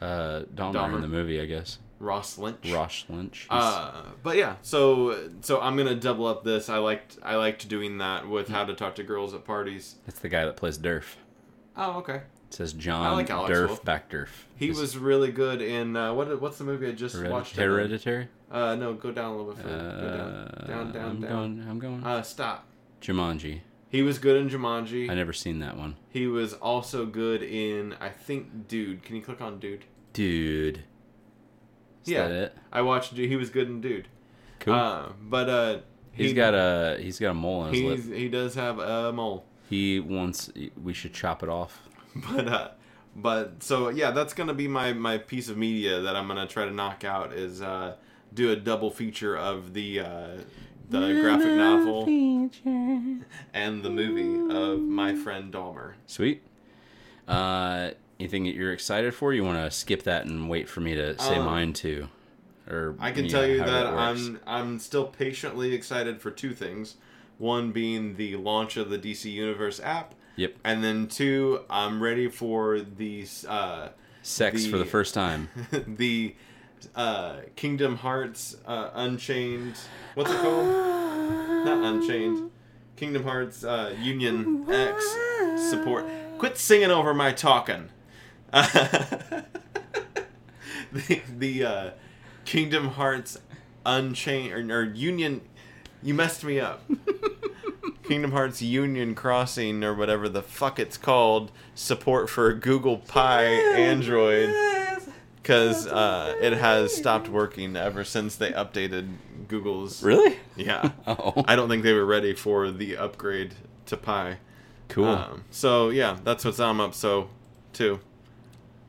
uh Dahmer, Dahmer. in the movie, I guess. Ross Lynch. Ross Lynch. Uh, but yeah, so so I'm gonna double up this. I liked I liked doing that with how to talk to girls at parties. That's the guy that plays Derf. Oh, okay. It says John like Alex Derf Wolff. Backderf. He Is was really good in uh, what what's the movie I just Hered- watched? Hereditary. Uh, no, go down a little bit further. Uh, go down, down, down, I'm down. going. I'm going. Uh, stop. Jumanji. He was good in Jumanji. I never seen that one. He was also good in I think Dude. Can you click on Dude? Dude. Is Yeah. that it? I watched. Dude. He was good in Dude. Cool. Uh, but uh, he's he- got a he's got a mole on his he's lip. he does have a mole. He wants we should chop it off. but uh but so yeah that's gonna be my my piece of media that i'm gonna try to knock out is uh do a double feature of the uh the graphic novel and the movie of my friend Dahmer. Sweet. Uh, anything that you're excited for? You want to skip that and wait for me to say Um, mine too, or I can yeah, tell you that. I'm I'm still patiently excited for two things. One being the launch of the DC Universe app, Yep. and then two, I'm ready for the uh, Sex for the the- first time. the uh, Kingdom Hearts uh, Unchained. What's it called? Not Unchained. Kingdom Hearts uh, Union X support. Quit singing over my talking. the the uh, Kingdom Hearts Unchained or, or Union. You messed me up. Kingdom Hearts Union Crossing or whatever the fuck it's called support for Google Pie Android because uh, it has stopped working ever since they updated Google's. Really? Yeah. Oh, I don't think they were ready for the upgrade to Pie. cool. Um, so yeah, that's what's I'm up. So two.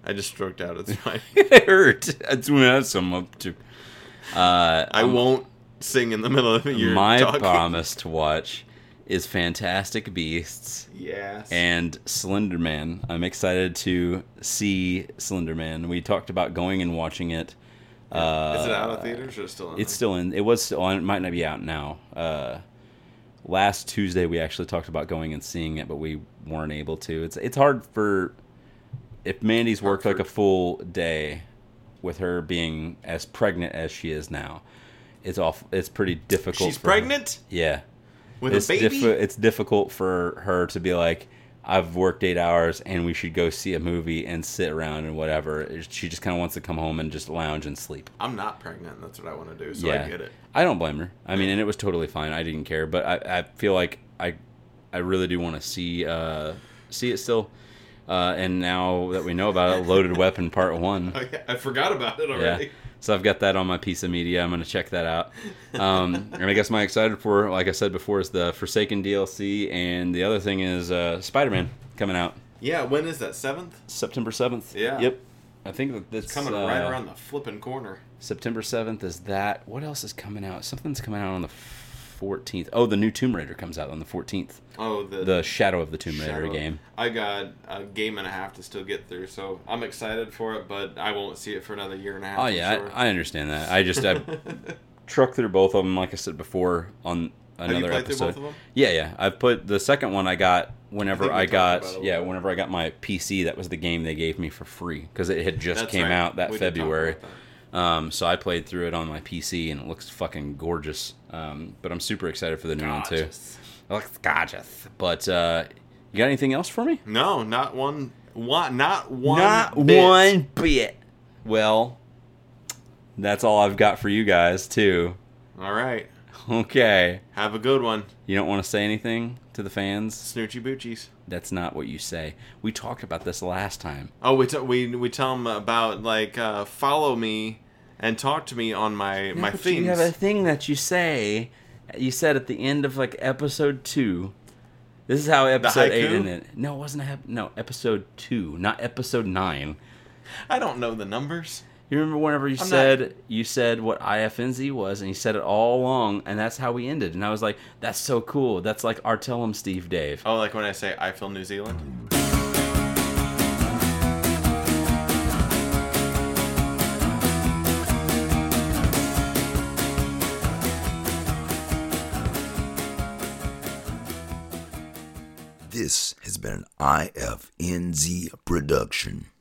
I just stroked out. It's fine. it hurt. That's what that's I'm up to. Uh, I won't sing in the middle of your my talking. promise to watch is Fantastic Beasts Yes. and Slender Man. I'm excited to see Slender Man. We talked about going and watching it. Uh, is it out of theaters or still in? It's still in. It was still on. It might not be out now. Uh, last Tuesday we actually talked about going and seeing it, but we weren't able to. It's it's hard for if Mandy's worked like a full day with her being as pregnant as she is now. It's off. It's pretty difficult. She's for her. pregnant Yeah, with it's a baby. it's difficult for her to be like, I've worked eight hours and we should go see a movie and sit around and whatever. She just kind of wants to come home and just lounge and sleep. I'm not pregnant. That's what I want to do. So yeah, I get it. I don't blame her. I mean, and it was totally fine. I didn't care, but I, I feel like I, I really do want to see uh, see it still. Uh, and now that we know about it, Loaded Weapon Part One. Oh, yeah, I forgot about it Yeah. So I've got that on my piece of media. I'm going to check that out. Um, and I guess my excited for, like I said before, is the Forsaken DLC, and the other thing is uh, Spider-Man coming out Yeah. When is that? Seventh. September 7th. Yeah. Yep. I think that that's It's coming uh, right around the flipping corner. September 7th is that. What else is coming out? Something's coming out on the 14th. Oh, the new Tomb Raider comes out on the 14th. Oh, the The Shadow of the Tomb Raider game. I got a game and a half to still get through, so I'm excited for it. But I won't see it for another year and a half. Oh yeah, sure. I, I understand that. I just I truck through both of them, like I said before on another episode. both of them? Yeah, yeah. I've put the second one I got whenever we I, got about it a yeah whenever I got my PC. That was the game they gave me for free because it had just That's came right. out that We February. that. Um, so I played through it on my PC and it looks fucking gorgeous. Um, but I'm super excited for the new one too. Gorgeous. It looks gorgeous. But uh, you got anything else for me? No, not one. One, not one. Not bit. one bit. Well, that's all I've got for you guys too. All right. Okay. Have a good one, You don't want to say anything to the fans? Snoochie Boochies. That's not what you say. We talked about this last time. Oh, we t- we we tell them about like uh, follow me and talk to me on my my things. You have a thing that you say. You said at the end of like episode two. This is how episode eight ended. No, it wasn't. A, no, episode two, not episode nine. I don't know the numbers. You remember whenever you I'm said you said what IFNZ was, and you said it all along, and that's how we ended. And I was like, "That's so cool. That's like our tell 'em Steve Dave." Oh, like when I say I feel New Zealand. Been an IFNZ production.